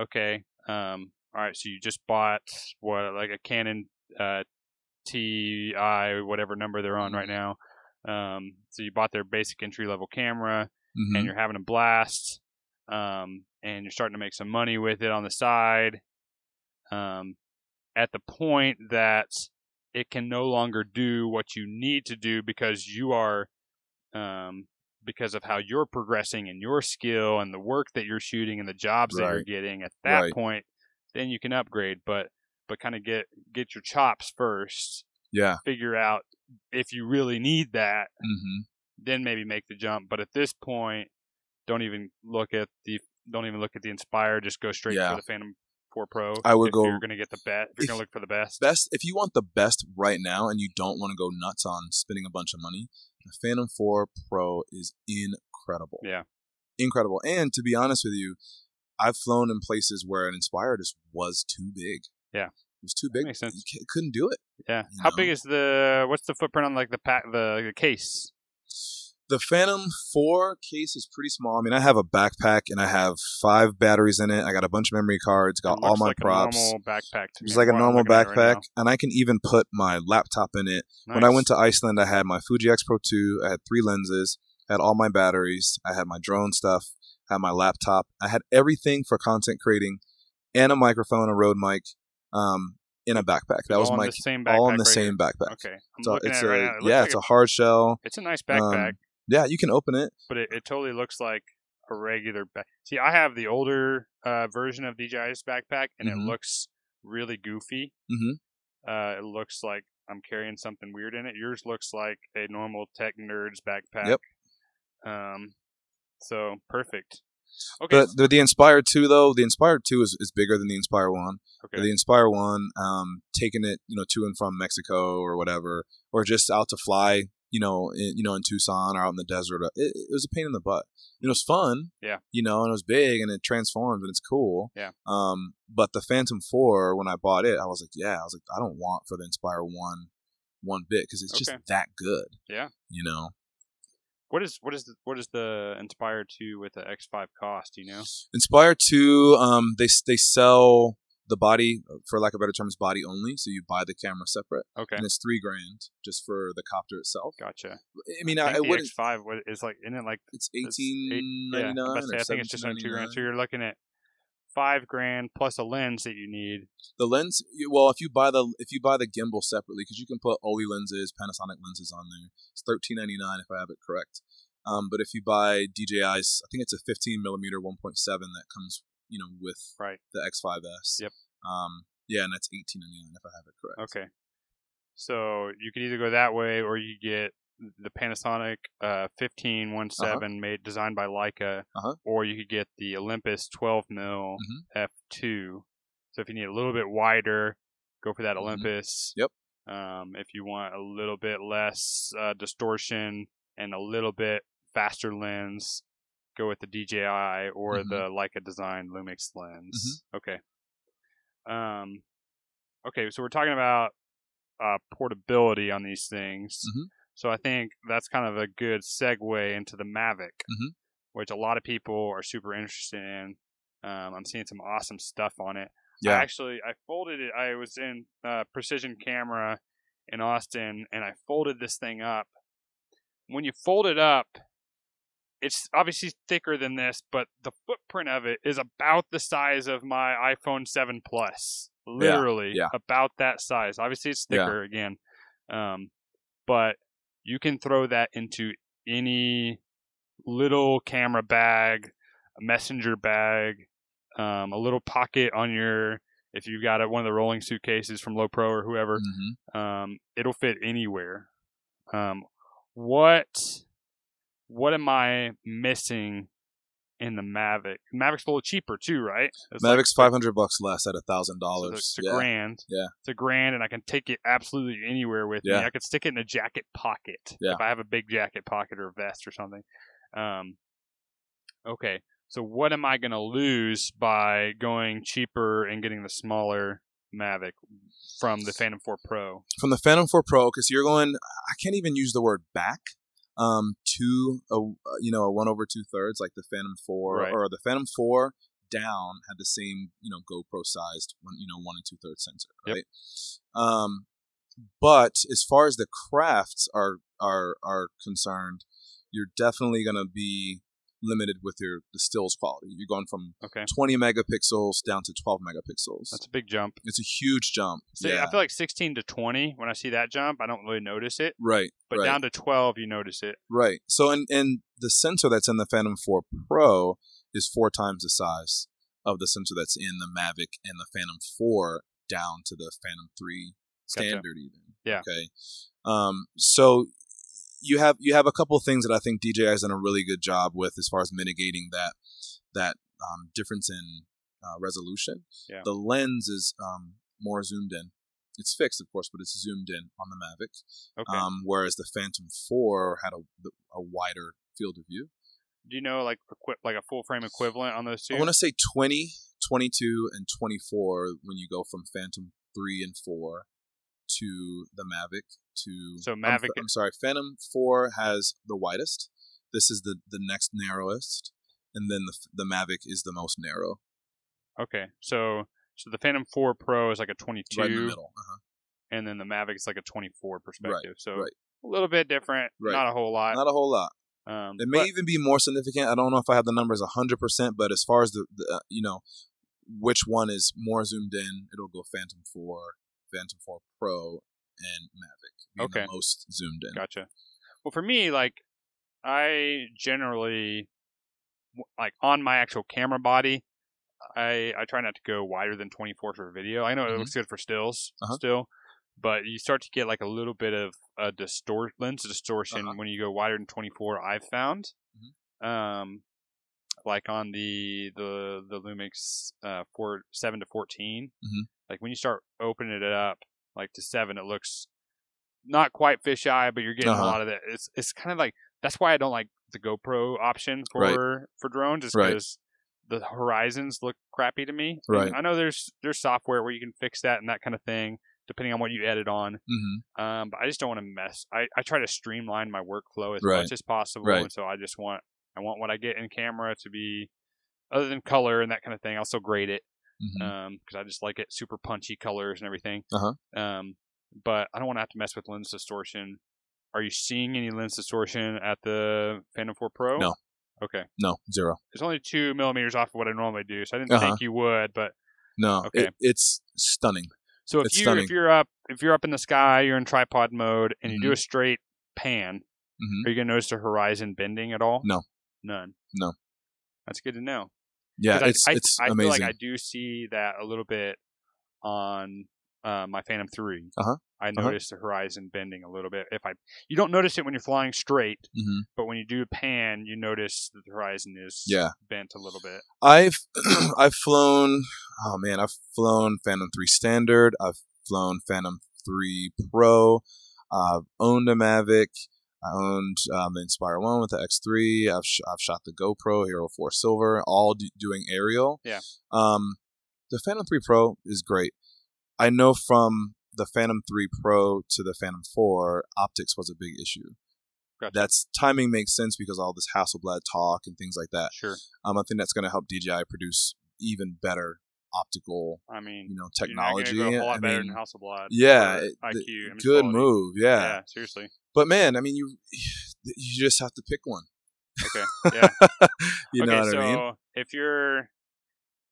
okay, um, all right, so you just bought what like a Canon uh, TI, whatever number they're on right now. Um, so you bought their basic entry level camera Mhm. and you're having a blast, um, and you're starting to make some money with it on the side. Um, at the point that it can no longer do what you need to do because you are, um, because of how you're progressing in your skill and the work that you're shooting and the jobs that you're getting. At that Right. point, then you can upgrade, but but kind of get get your chops first. yeah. Figure out if you really need that hmm then maybe make the jump. But at this point, don't even look at the don't even look at the Inspire. Just go straight Yeah. for the Phantom Four Pro. I would if go- You're going to get the best. You're going to look for the best. Best if you want the best right now and you don't want to go nuts on spending a bunch of money, the Phantom 4 Pro is incredible. Yeah. Incredible. And to be honest with you, I've flown in places where an Inspire just was too big. Yeah. It was too big. makes sense. You c- couldn't do it. Yeah. How big is the? What's the footprint on like the pack the, the case? The Phantom 4 case is pretty small. I mean, I have a backpack and I have five batteries in it. I got a bunch of memory cards, got all my like props. A normal backpack. It's like a normal backpack, right and I can even put my laptop in it. now. When I went to Iceland, I had my Fuji X Pro 2. I had three lenses, had all my batteries, I had my drone stuff, had my laptop. I had everything for content creating, and a microphone, a Rode mic, um, in a backpack. That All was my all in the right same here. backpack. Okay. I'm So it's it right a. It yeah, like it's a hard shell. it's a nice backpack, Um, yeah, you can open it. but it, it totally looks like a regular back. See, I have the older uh, version of DJI's backpack, and Mhm. it looks really goofy. Mhm. Uh, it looks like I'm carrying something weird in it. Yours looks like a normal tech nerd's backpack. Yep. Um, so perfect. Okay. But the, the Inspire 2 though, the Inspire 2 is, is bigger than the Inspire 1. okay. The Inspire 1, um, taking it, you know, to and from Mexico or whatever, or just out to fly, you know, in, you know, in Tucson or out in the desert. uh, It, it was a pain in the butt. It was fun. Yeah. You know, and it was big and it transforms and it's cool. Yeah. Um, but the Phantom 4, when I bought it, I was like, yeah, I was like, I don't want for the Inspire 1 one bit because it's just that good. Yeah. You know, what is what is the, what is the Inspire two with the X5 cost? You know? Inspire 2, um, they, they sell the body, for lack of better terms, body only. So you buy the camera separate. Okay. and it's three grand just for the copter itself. Gotcha. I mean, I I, wouldn't. X5 what is like isn't it like It's eighteen eight- ninety nine was about to say, I think it's just under two grand. So you're looking at five grand plus a lens that you need. The lens, well, if you buy the if you buy the gimbal separately, because you can put Oli lenses, Panasonic lenses on there. It's thirteen ninety nine if I have it correct. Um, but if you buy DJI's, I think it's a fifteen millimeter one point seven that comes you know with Right. the X5S. Yep. Um, yeah, and that's eighteen ninety nine if I have it correct. Okay. So you could either go that way, or you get the Panasonic uh, 1517 made designed by Leica, Uh-huh. or you could get the Olympus 12 mil Mhm. f2. So if you need a little bit wider, go for that Mhm. Olympus. Yep. Um, if you want a little bit less uh, distortion and a little bit faster lens, go with the DJI or Mhm. the Leica designed Lumix lens. Mm-hmm. Okay. Um, okay, so we're talking about uh, portability on these things. Mhm. So I think that's kind of a good segue into the Mavic, Mhm. which a lot of people are super interested in. Um, I'm seeing some awesome stuff on it. I Yeah. actually I folded it. I was in uh, Precision Camera in Austin, and I folded this thing up. When you fold it up, it's obviously thicker than this, but the footprint of it is about the size of my iPhone 7 Plus. Literally, yeah. about that size. Obviously, it's Yeah. thicker again, um, but you can throw that into any little camera bag, a messenger bag, um, a little pocket on your if you've got a, one of the rolling suitcases from Lowepro or whoever, Mhm. um, it'll fit anywhere. Um, what what am I missing in the Mavic? Mavic's a little cheaper too, right? It's like- Mavic's five hundred bucks less at a thousand dollars. it's a Yeah. grand. Yeah. It's a grand, and I can take it absolutely anywhere with me. I could stick it in a jacket pocket Yeah. if I have a big jacket pocket or a vest or something. Um, okay, so what am I going to lose by going cheaper and getting the smaller Mavic from the Phantom 4 Pro? From the Phantom 4 Pro, because you're going, I can't even use the word back. Um, two, a you know a one over two thirds like the Phantom 4 Right. or the Phantom 4 down had the same you know GoPro sized one you know one and two thirds sensor Yep. right. Um, but as far as the crafts are are are concerned, you're definitely gonna be limited with your the stills quality. You're going from Okay, 20 megapixels down to 12 megapixels. that's a big jump. it's a huge jump. Yeah. I feel like 16 to 20, when I see that jump, I don't really notice it. right. But right. down to 12, you notice it. Right. So, and and the sensor that's in the Phantom 4 Pro is four times the size of the sensor that's in the Mavic and the Phantom 4 down to the Phantom 3 Gotcha. standard even. Yeah. Okay. Um. So you have you have a couple of things that I think DJI has done a really good job with as far as mitigating that that um, difference in uh, resolution. Yeah. The lens is um, more zoomed in. It's fixed, of course, but it's zoomed in on the Mavic. Okay. Um, whereas the Phantom 4 had a, a wider field of view. Do you know like equi- like a full frame equivalent on those two? I want to say 20, 22, and 24 when you go from Phantom 3 and 4 to the Mavic to. So I'm- Mavic- I'm, sorry, Phantom 4 has the widest. This is the, the next narrowest. And then the, the Mavic is the most narrow, Okay, so so the Phantom 4 Pro is like a 22, right in the middle. Uh-huh. and then the Mavic is like a 24 perspective. so right. a little bit different, Right. not a whole lot. Not a whole lot. um, It may but- even be more significant. I don't know if I have the numbers 100%, but as far as the, the uh, you know, which one is more zoomed in, it'll go Phantom 4, Phantom 4 Pro, and Mavic Okay. the most zoomed in. Gotcha. Well, for me, like I generally like on my actual camera body, I I try not to go wider than 24 for video. I know it Mhm. looks good for stills Uh-huh. still, but you start to get like a little bit of a distort lens distortion Uh-huh. when you go wider than 24. I've found, Mhm. um, like on the the the Lumix uh four seven to 14. Mhm. Like when you start opening it up like to seven, it looks not quite fisheye, but you're getting Uh-huh. a lot of that. It's it's kind of like that's why I don't like the GoPro option for Right. for drones, is Right. because the horizons look crappy to me. And Right. I know there's there's software where you can fix that and that kind of thing, depending on what you edit on. hmm Um, but I just don't want to mess. I, I try to streamline my workflow as Right. much as possible, Right. and so I just want I want what I get in camera to be, other than color and that kind of thing. I'll still grade it hmm um because I just like it super punchy colors and everything. Uh-huh. Um, but I don't want to have to mess with lens distortion. Are you seeing any lens distortion at the Phantom 4 Pro? No. Okay, no, zero. it's only two millimeters off of what I normally do, so I didn't Uh-huh. think you would. But No, Okay. it, it's stunning. so if It's you stunning. if you're up if you're up in the sky, you're in tripod mode, and you Mm-hmm. do a straight pan, hmm are you gonna notice the horizon bending at all? No. None. No. That's good to know. Yeah, I, it's I, it's I feel amazing. like I do see that a little bit on uh, my Phantom 3 Uh-huh. I Uh-huh. notice the horizon bending a little bit. If I, you don't notice it when you're flying straight, hmm but when you do a pan, you notice that the horizon is Yeah. bent a little bit. I've I've flown. Oh man, I've flown Phantom Three Standard. I've flown Phantom Three Pro. I've owned a Mavic. I owned um, the Inspire One with the X3. I've sh- I've shot the GoPro Hero 4 Silver, all d- doing aerial. Yeah. Um, the Phantom 3 Pro is great. I know from the Phantom 3 Pro to the Phantom 4, optics was a big issue. Gotcha. That's timing makes sense because all this Hasselblad talk and things like that. Sure. Um, I think that's going to help DJI produce even better optical, I mean, you know, technology. go a lot I better mean, than Hasselblad. yeah, it- IQ. the- good quality. move. Yeah. Yeah, seriously. but man, I mean, you you just have to pick one. Okay. Yeah. you okay, know what so I mean? if you're,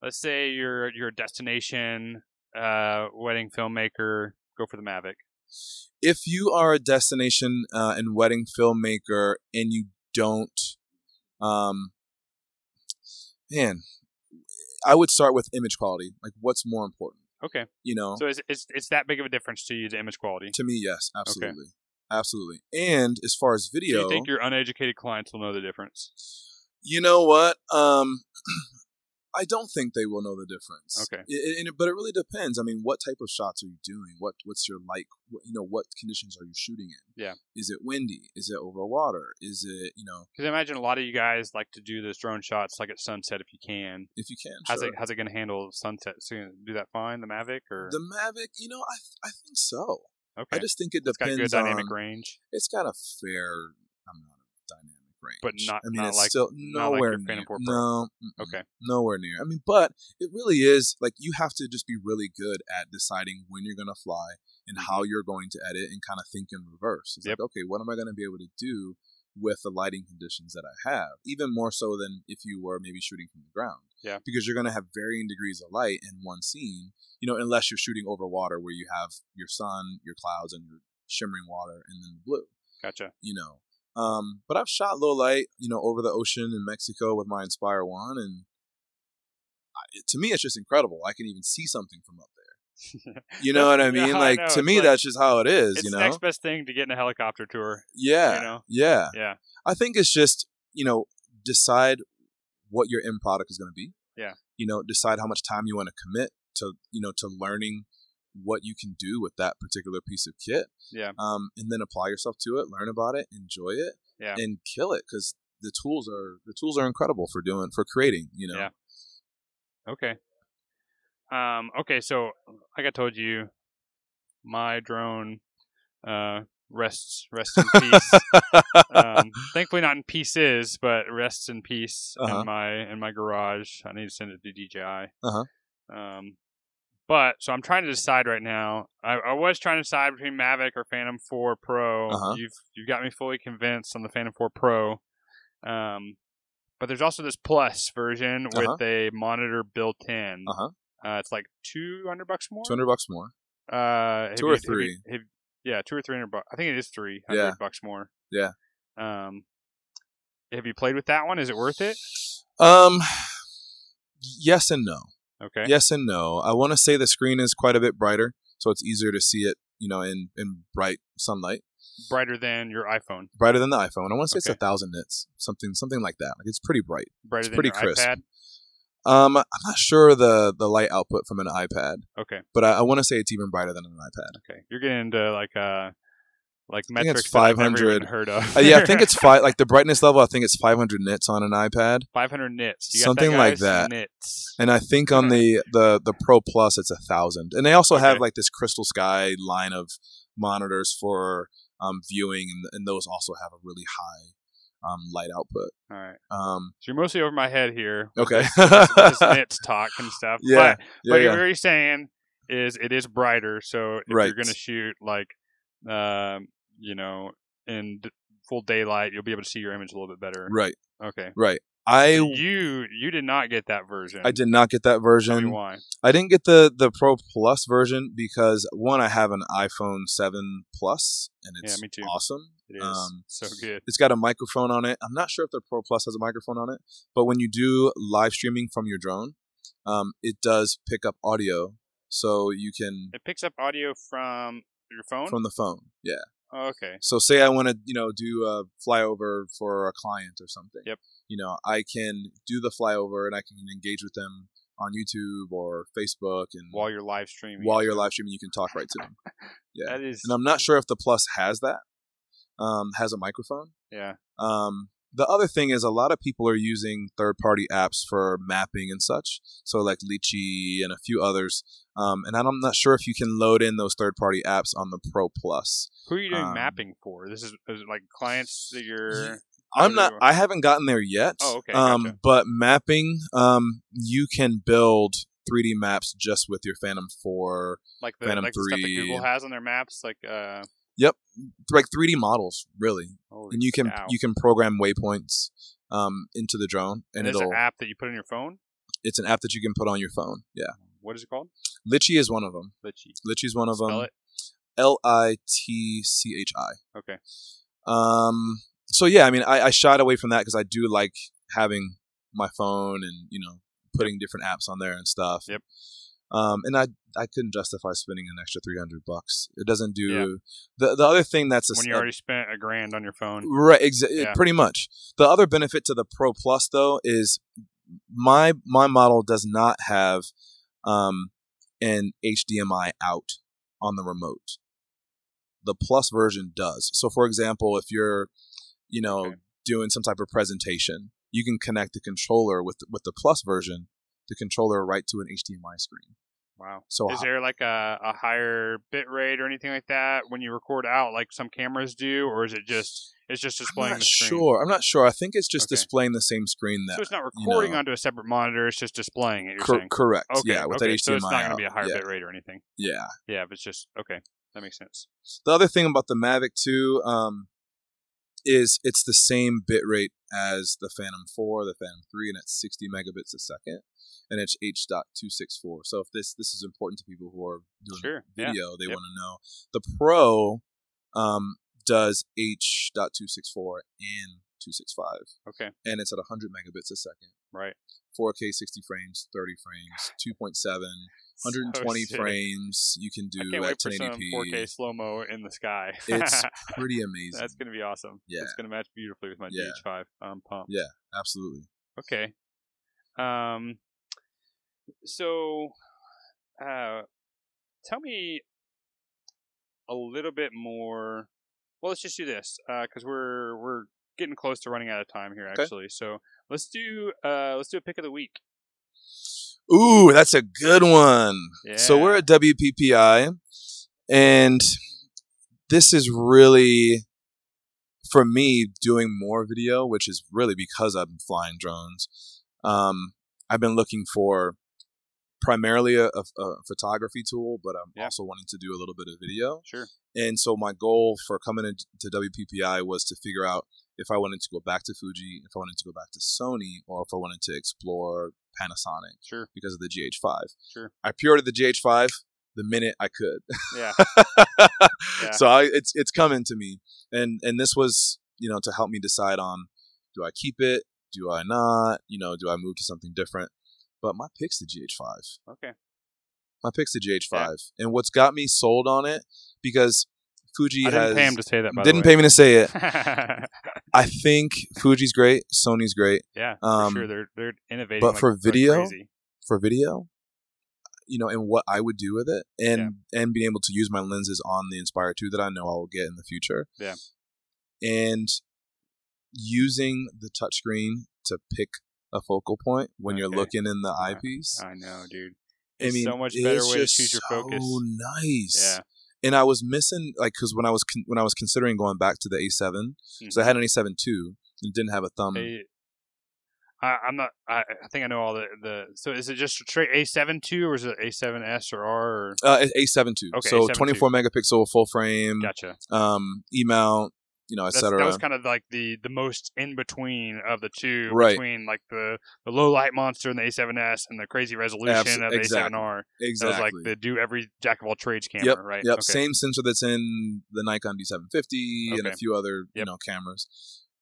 let's say you're you're a destination uh, wedding filmmaker, go for the Mavic. If you are a destination uh, and wedding filmmaker and you don't, um, man, I would start with image quality. Like, what's more important? Okay. You know, So it's, it's it's that big of a difference to you, the image quality. to me, yes, absolutely, absolutely. And as far as Do video, you think your uneducated clients will know the difference? You know what? Um, I don't think they will know the difference. Okay. I- I- and- but it really depends. I mean, what type of shots are you doing? What What's your light? What, you know, what conditions are you shooting in? Yeah. Is it windy? Is it over water? Is it you know? Because I imagine a lot of you guys like to do those drone shots like at sunset if you can. If you can, How's sure. it how's it going to handle sunset? So you do that fine, the Mavic, or the Mavic? You know, I I think so. okay? I just think it depends. it's got good dynamic on. range, It's got a fair amount of dynamic range, But not- I mean, not it's like- still not like nowhere near. Phantom 4 Pro. No. Okay. nowhere near. I mean, but it really is like you have to just be really good at deciding when you're going to fly and how you're going to edit and kind of think in reverse. It's Mm-hmm. Yep. like, okay, what am I going to be able to do with the lighting conditions that I have? Even more so than if you were maybe shooting from the ground. Yeah. Because you're going to have varying degrees of light in one scene, you know, unless you're shooting over water where you have your sun, your clouds, and your shimmering water and then the blue gotcha. you know. Um, but I've shot low light, you know, over the ocean in Mexico with my Inspire One, and I, to me, it's just incredible. I can even see something from up there. You know what I mean? I like to me, like- that's just how it is. It's you the know? next best thing to getting a helicopter tour. yeah, you know? yeah. Yeah, I think it's just you know decide what your end product is going to be. Yeah. You know, decide how much time you want to commit to you know to learning what you can do with that particular piece of kit. yeah. um, and then apply yourself to it, learn about it, enjoy it, Yeah. and kill it because the tools are the tools are incredible for doing for creating. You know, Yeah. Okay. Um, okay, so like I told you, my drone uh, rests rests in peace. um, thankfully, not in pieces, but rests in peace Uh-huh. in my in my garage. I need to send it to DJI. Uh-huh. Um, but so I'm trying to decide right now. I, I was trying to decide between Mavic or Phantom 4 Pro. Uh-huh. You've you've got me fully convinced on the Phantom 4 Pro. Um, but there's also this Plus version Uh-huh. with a monitor built in. Uh-huh. Uh, it's like two hundred bucks more. two hundred bucks more. Uh, Two you- or have you- three. have- yeah, two or three hundred bucks. I think it is three hundred Yeah. bucks more. Yeah. Um, have you played with that one? Is it worth it? Um, yes and no. Okay. Yes and no. I want to say the screen is quite a bit brighter, so it's easier to see it. You know, in in bright sunlight, Brighter than your iPhone. brighter than the iPhone. I want to say it's a thousand nits, something something like that. Like it's pretty bright. Brighter than pretty crisp. iPad. Um, I'm not sure the the light output from an iPad, Okay. but I, I want to say it's even brighter than an iPad. Okay. You're getting into like uh like I think it's metrics that I've never even 500. heard of. Uh, yeah, I think it's five. Like the brightness level, I think it's 500 nits on an iPad, 500 nits. You got Something that, like that. Nits. and I think on the the the Pro Plus, it's a thousand. And they also have like this Crystal Sky line of monitors for um, viewing, and, and those also have a really high um, light output. All right. Um, So you're mostly over my head here. okay. this, this nits talk and stuff. Yeah, But, yeah, but yeah. what you're saying is it is brighter. So if Right. you're going to shoot like, um, you know, in d- full daylight, you'll be able to see your image a little bit better. Right, Okay. right. I you you did not get that version. I did not get that Tell me version. why? I didn't get the the Pro Plus version because one, I have an iPhone Seven Plus, and Yeah, it's me too. awesome. It is Um, so good. It's got a microphone on it. I'm not sure if the Pro Plus has a microphone on it, but when you do live streaming from your drone, um, it does pick up audio, so you can It picks up audio from your phone. from the phone. Yeah. Oh, okay. So say I want to, you know, do a flyover for a client or something. Yep. You know, I can do the flyover and I can engage with them on YouTube or Facebook and While you're live streaming. while you're live streaming, you can talk right to them. Yeah. That is. And I'm not sure if the Plus has that, um, has a microphone. yeah. Um, the other thing is a lot of people are using third-party apps for mapping and such. So like Litchi and a few others. Um, and I'm not sure if you can load in those third-party apps on the Pro Plus. Who are you doing um, mapping for? This is, is it like clients that you're. I'm not. I haven't gotten there yet. Oh, okay, Um, gotcha. but mapping, um, you can build 3D maps just with your Phantom 4, like the Phantom like the stuff that 3. Google has on their maps, like uh. Like 3D models, really. holy And you can cow. you can program waypoints um, into the drone, and And there's it'll. an app that you put on your phone. It's an app that you can put on your phone. Yeah, What is it called? Litchi is one of them. Litchi. Litchi is one of Spell them. it. L I T C H I. Okay. Um. So yeah, I mean, I, I shied away from that because I do like having my phone and you know putting different apps on there and stuff. Yep. Um, and I I couldn't justify spending an extra three hundred bucks. It doesn't do Yeah. the the other thing that's a, When you already spent a grand on your phone. right exa- Yeah. pretty much. The other benefit to the Pro Plus though is my my model does not have um an HDMI out on the remote. The Plus version does. So for example, if you're you know Okay. doing some type of presentation, you can connect the controller with with the Plus version, the controller right to an HDMI screen. Wow. So Is there like a, a higher bit rate or anything like that when you record out, like some cameras do, or is it just it's just I'm displaying not the screen? sure. I'm not sure. I think it's just Okay. displaying the same screen that So it's not you recording know- onto a separate monitor; it's just displaying it. You're Cor- correct. Okay. Yeah, with okay. that HDMI so it's not going to be a higher yeah. bit rate or anything. Yeah. Yeah, but it's just okay. That makes sense. The other thing about the Mavic 2 um, is it's the same bit rate as the Phantom 4, the Phantom 3, and it's 60 megabits a second, and it's H.264. So if this this is important to people who are doing Sure, yeah, video, they yep. want to know. The Pro um, does H.264 and 265, Okay. and it's at 100 megabits a second. Right. 4K 60 frames, 30 frames, 2.7, 120 So frames. You can do at wait for some 1080p. 4K slow mo in the sky. It's pretty amazing. That's going to be awesome. Yeah. It's going to match beautifully with my Yeah. GH5. I'm pumped. Yeah, absolutely. Okay. Um. So, uh, tell me a little bit more. Well, let's just do this because we're we're getting close to running out of time here. Okay. Actually, so let's do uh let's do a pick of the week. Ooh, that's a good one. So we're at WPPI, and this is really for me doing more video, which is really because I'm flying drones. Um, I've been looking for primarily a, a, a photography tool, but I'm Yeah. also wanting to do a little bit of video. Sure. And so my goal for coming into WPPI was to figure out if I wanted to go back to Fuji, if I wanted to go back to Sony, or if I wanted to explore Panasonic Sure. because of the GH5. Sure. I pre-ordered the GH5 the minute I could. Yeah. Yeah. So I, it's it's coming to me, and and this was you know to help me decide on do I keep it, do I not, you know, do I move to something different. But my pick's the GH5. Okay. My pick's the GH5, and what's got me sold on it because Fuji I has didn't pay him to say that. By didn't pay me to say it. I think Fuji's great, Sony's great yeah. Um, sure. They're they're innovating. but like- for like video, crazy. for video, you know, and what I would do with it, and and being able to use my lenses on the Inspire Two that I know I will get in the future. Yeah. and using the touchscreen to pick a focal point when you're looking in the Yeah. eyepiece. I know, dude. I It's mean, so much better way to choose your focus. So nice. Yeah. And I was missing like because when I was con- when I was considering going back to the A7, because I had an A7 two and didn't have a thumb. A, I, I'm not. I, I think I know all the the. So is it just straight A7 two or is it A7S or R? Or, Uh, A7 two. Okay, so A7 24 megapixel full frame. gotcha. Um, E mount. You know, etc. that was kind of like the the most in between of the two, Right. between like the the low light monster and the A7S and the crazy resolution Abs- of the exactly. A7R. That exactly. was like the do every jack of all trades camera, Yep, right? Yep, Okay. same sensor that's in the Nikon D750 and a few other you know cameras.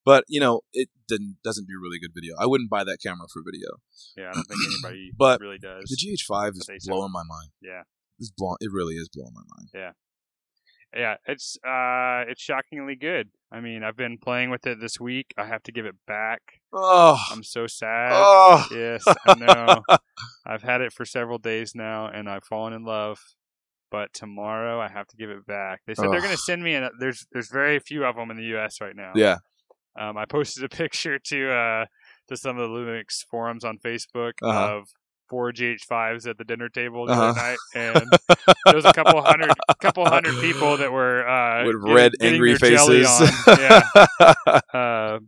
But you know, it didn't doesn't do really good video. I wouldn't buy that camera for video. Yeah, I don't think anybody But really does. The GH5 is But they said- blowing my mind. Yeah. It's blow- It really is blowing my mind. Yeah, it's uh, it's shockingly good. I mean, I've been playing with it this week. I have to give it back. Oh, I'm so sad. oh, Yes, I know. I've had it for several days now, and I've fallen in love. But tomorrow, I have to give it back. They said they're going to send me. An, there's there's very few of them in the U.S. right now. yeah. Um, I posted a picture to uh to some of the Lumix forums on Facebook Uh-huh. of four GH5s at the dinner table the Uh-huh. other night, and there was a couple hundred couple hundred people that were uh, With getting- red, getting angry faces. Yeah. uh,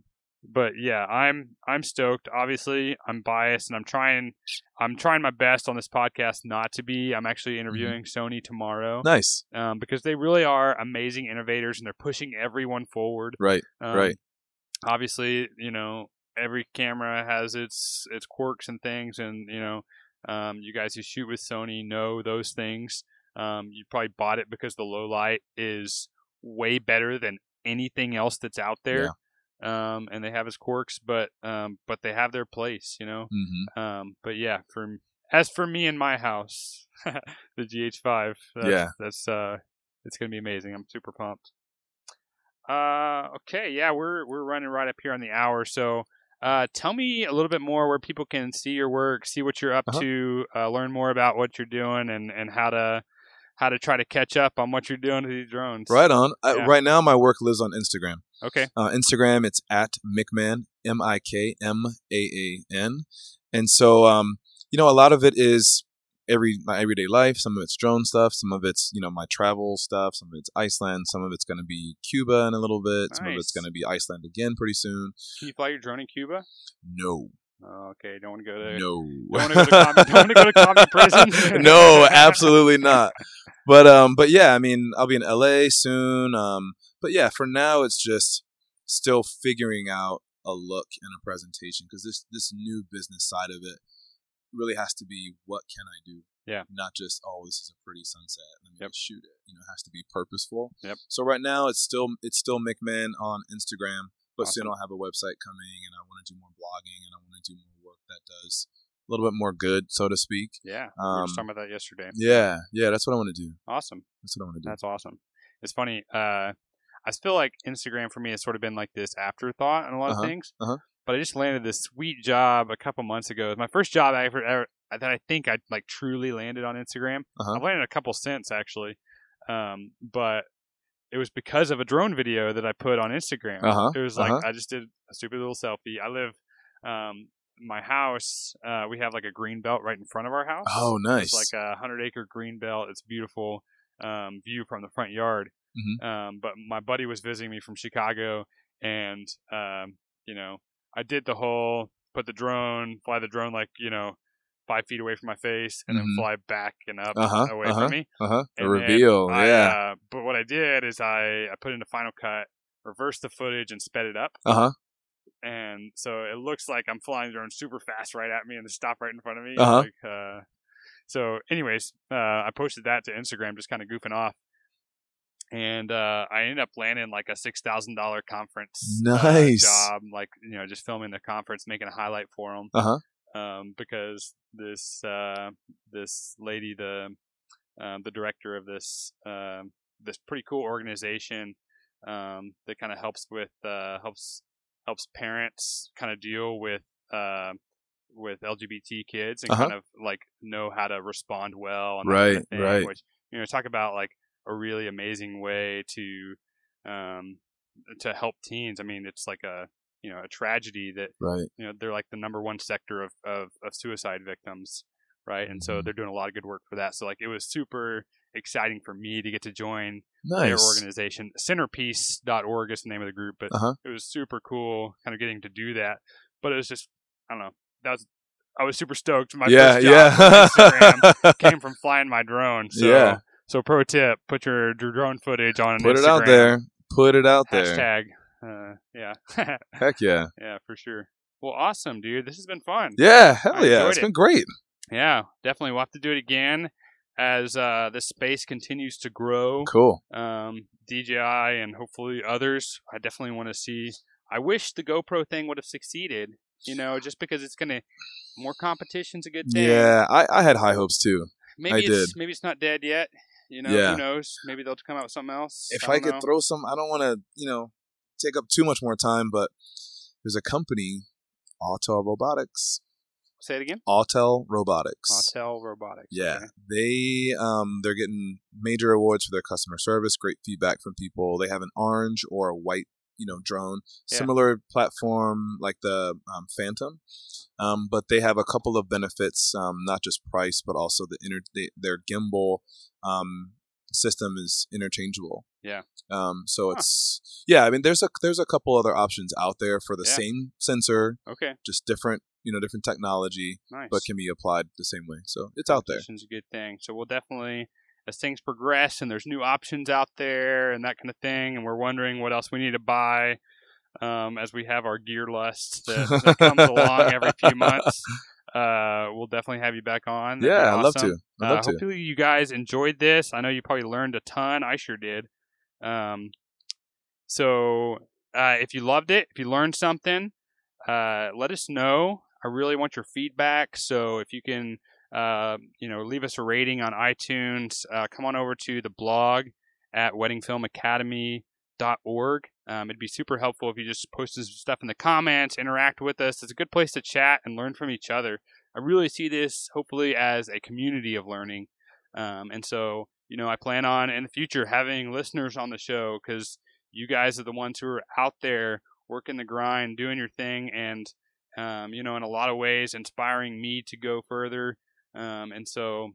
but yeah, I'm I'm stoked. Obviously, I'm biased, and I'm trying I'm trying my best on this podcast not to be. I'm actually interviewing Sony tomorrow nice. um, because they really are amazing innovators, and they're pushing everyone forward. Right. Um, Right. Obviously, you know every camera has its its quirks and things, and you know um, you guys who shoot with Sony know those things. Um, you probably bought it because the low light is way better than anything else that's out there. Um, and they have its quirks, but um, but they have their place, you know. hmm Um, but yeah, for as for me and my house, the GH5, that's, Yeah. that's uh, it's gonna be amazing. I'm super pumped. Uh, okay, yeah, we're we're running right up here on the hour, so uh, tell me a little bit more where people can see your work, see what you're up Uh-huh. to, uh, learn more about what you're doing, and and how to how to try to catch up on what you're doing to these drones. Right on. Yeah. right now, my work lives on Instagram. Okay. Uh, Instagram, it's at Mikmaan, M I K M A A N. And so, um, you know, a lot of it is every my everyday life. Some of it's drone stuff. Some of it's you know my travel stuff. Some of it's Iceland. Some of it's going to be Cuba in a little bit. Some of it's going to be Iceland again pretty soon. Can you fly your drone in Cuba? No, Oh, okay, don't want to go there. no, Don't want to go to commie, don't want to go to commie prison. no, absolutely not. But um, but yeah, I mean, I'll be in LA soon. Um, but yeah, for now, it's just still figuring out a look and a presentation because this this new business side of it really has to be what can I do? Yeah. Not just oh, this is a pretty sunset. And let me Yep. shoot it. You know, it has to be purposeful. Yep. So right now, it's still it's still Mikmaan on Instagram, but soon I'll have a website coming, and I want to do more blogging, and I want to do more work that does a little bit more good, so to speak. Yeah, we were Um, talking about that yesterday. Yeah, yeah, that's what I want to do. Awesome. That's what I want to do. That's awesome. It's funny. Uh, I feel like Instagram for me has sort of been like this afterthought in a lot Uh-huh, of things. uh-huh. But I just landed this sweet job a couple months ago. It was my first job I ever, ever that I think I like truly landed on Instagram. Uh-huh. I've landed a couple since actually, um, but it was because of a drone video that I put on Instagram. Uh-huh, It was like uh-huh. I just did a stupid little selfie. I live. Um, my house, uh, we have like a green belt right in front of our house. Oh, nice. It's like a hundred acre green belt. It's beautiful um, view from the front yard. Mhm. Um, but my buddy was visiting me from Chicago, and um, you know, I did the whole put the drone, fly the drone like you know five feet away from my face, and Mhm. then fly back and up Uh-huh, away uh-huh. from me. uh huh. The And then reveal. I, yeah. Uh, but what I did is I I put into Final Cut, reversed the footage, and sped it up. Uh huh. And so it looks like I'm flying the drone super fast right at me and they stop right in front of me. Uh-huh. Like, uh, so, anyways, uh, I posted that to Instagram, just kind of goofing off. And uh, I ended up landing like a six thousand dollar conference uh, Nice. job, like you know, just filming the conference, making a highlight for them. Uh huh. Um, because this uh, this lady, the um, the director of this um, this pretty cool organization um, that kind of helps with uh, helps helps parents kind of deal with uh, with LGBT kids and Uh-huh. kind of like know how to respond well and that kind of Right, thing, right. Which you know talk about like a really amazing way to um, to help teens. I mean, it's like a you know a tragedy that Right. you know they're like the number one sector of, of, of suicide victims right and so Mhm. they're doing a lot of good work for that so like it was super exciting for me to get to join Nice. their organization centerpiece.org is the name of the group but Uh-huh. it was super cool kind of getting to do that but it was just i don't know that was i was super stoked my yeah. first job Yeah. instagram came from flying my drone so Yeah. So pro tip put your, drone footage on Put it out there. Put it out there. Hashtag. Uh, yeah. Heck yeah. yeah, for sure. Well, awesome, dude. This has been fun. Yeah, hell I yeah. It's it. been great. Yeah, definitely. We'll have to do it again as uh, this space continues to grow. Cool. Um, DJI and hopefully others. I definitely want to see. I wish the GoPro thing would have succeeded. You know, just because it's gonna more competition's a good thing. Yeah, I, I had high hopes too. maybe I it's did. maybe it's not dead yet. You know, Yeah. who knows? Maybe they'll come out with something else. If I, I, could know. throw some, I don't want to, you know, take up too much more time, but there's a company, Autel Robotics. say it again. Autel Robotics. Autel Robotics. Yeah, okay. they um they're getting major awards for their customer service, great feedback from people. They have an orange or a white, you know, drone, Yeah. similar platform like the um, Phantom, um, but they have a couple of benefits, um, not just price, but also the inter- they, their gimbal um system is interchangeable. Yeah. Um, so Huh. it's yeah. I mean, there's a there's a couple other options out there for the Yeah. same sensor, Okay. just different, you know, different technology, Nice. but can be applied the same way. So it's out there. Competition's a good thing. So we'll definitely, as things progress and there's new options out there and that kind of thing, and we're wondering what else we need to buy um, as we have our gear lust that, that comes along every few months. Uh, we'll definitely have you back on. That'd Yeah, I'd love to. I'd Uh, love to. hopefully you guys enjoyed this. I know you probably learned a ton. I sure did. Um, so uh, if you loved it, if you learned something, uh, let us know. I really want your feedback. So if you can, uh, you know, leave us a rating on iTunes, uh, come on over to the blog at weddingfilmacademy.org. Um, it'd be super helpful if you just posted some stuff in the comments, interact with us. It's a good place to chat and learn from each other. I really see this hopefully as a community of learning. Um, and so, you know, I plan on in the future having listeners on the show because you guys are the ones who are out there working the grind, doing your thing, and, um, you know, in a lot of ways, inspiring me to go further. Um, and so,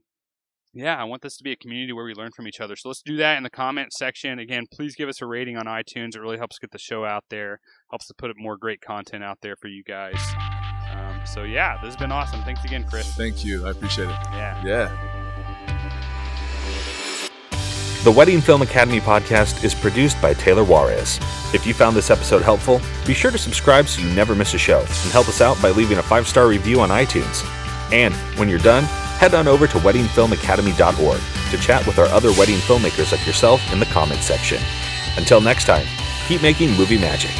yeah, I want this to be a community where we learn from each other. So let's do that in the comment section. Again, please give us a rating on iTunes. It really helps get the show out there, helps to put more great content out there for you guys. Um, so, yeah, this has been awesome. Thanks again, Chris. Thank you. I appreciate it. Yeah. Yeah. The Wedding Film Academy podcast is produced by Taylor Juarez. If you found this episode helpful, be sure to subscribe so you never miss a show and help us out by leaving a five star review on iTunes. And when you're done, head on over to weddingfilmacademy.org to chat with our other wedding filmmakers like yourself in the comments section. Until next time, keep making movie magic.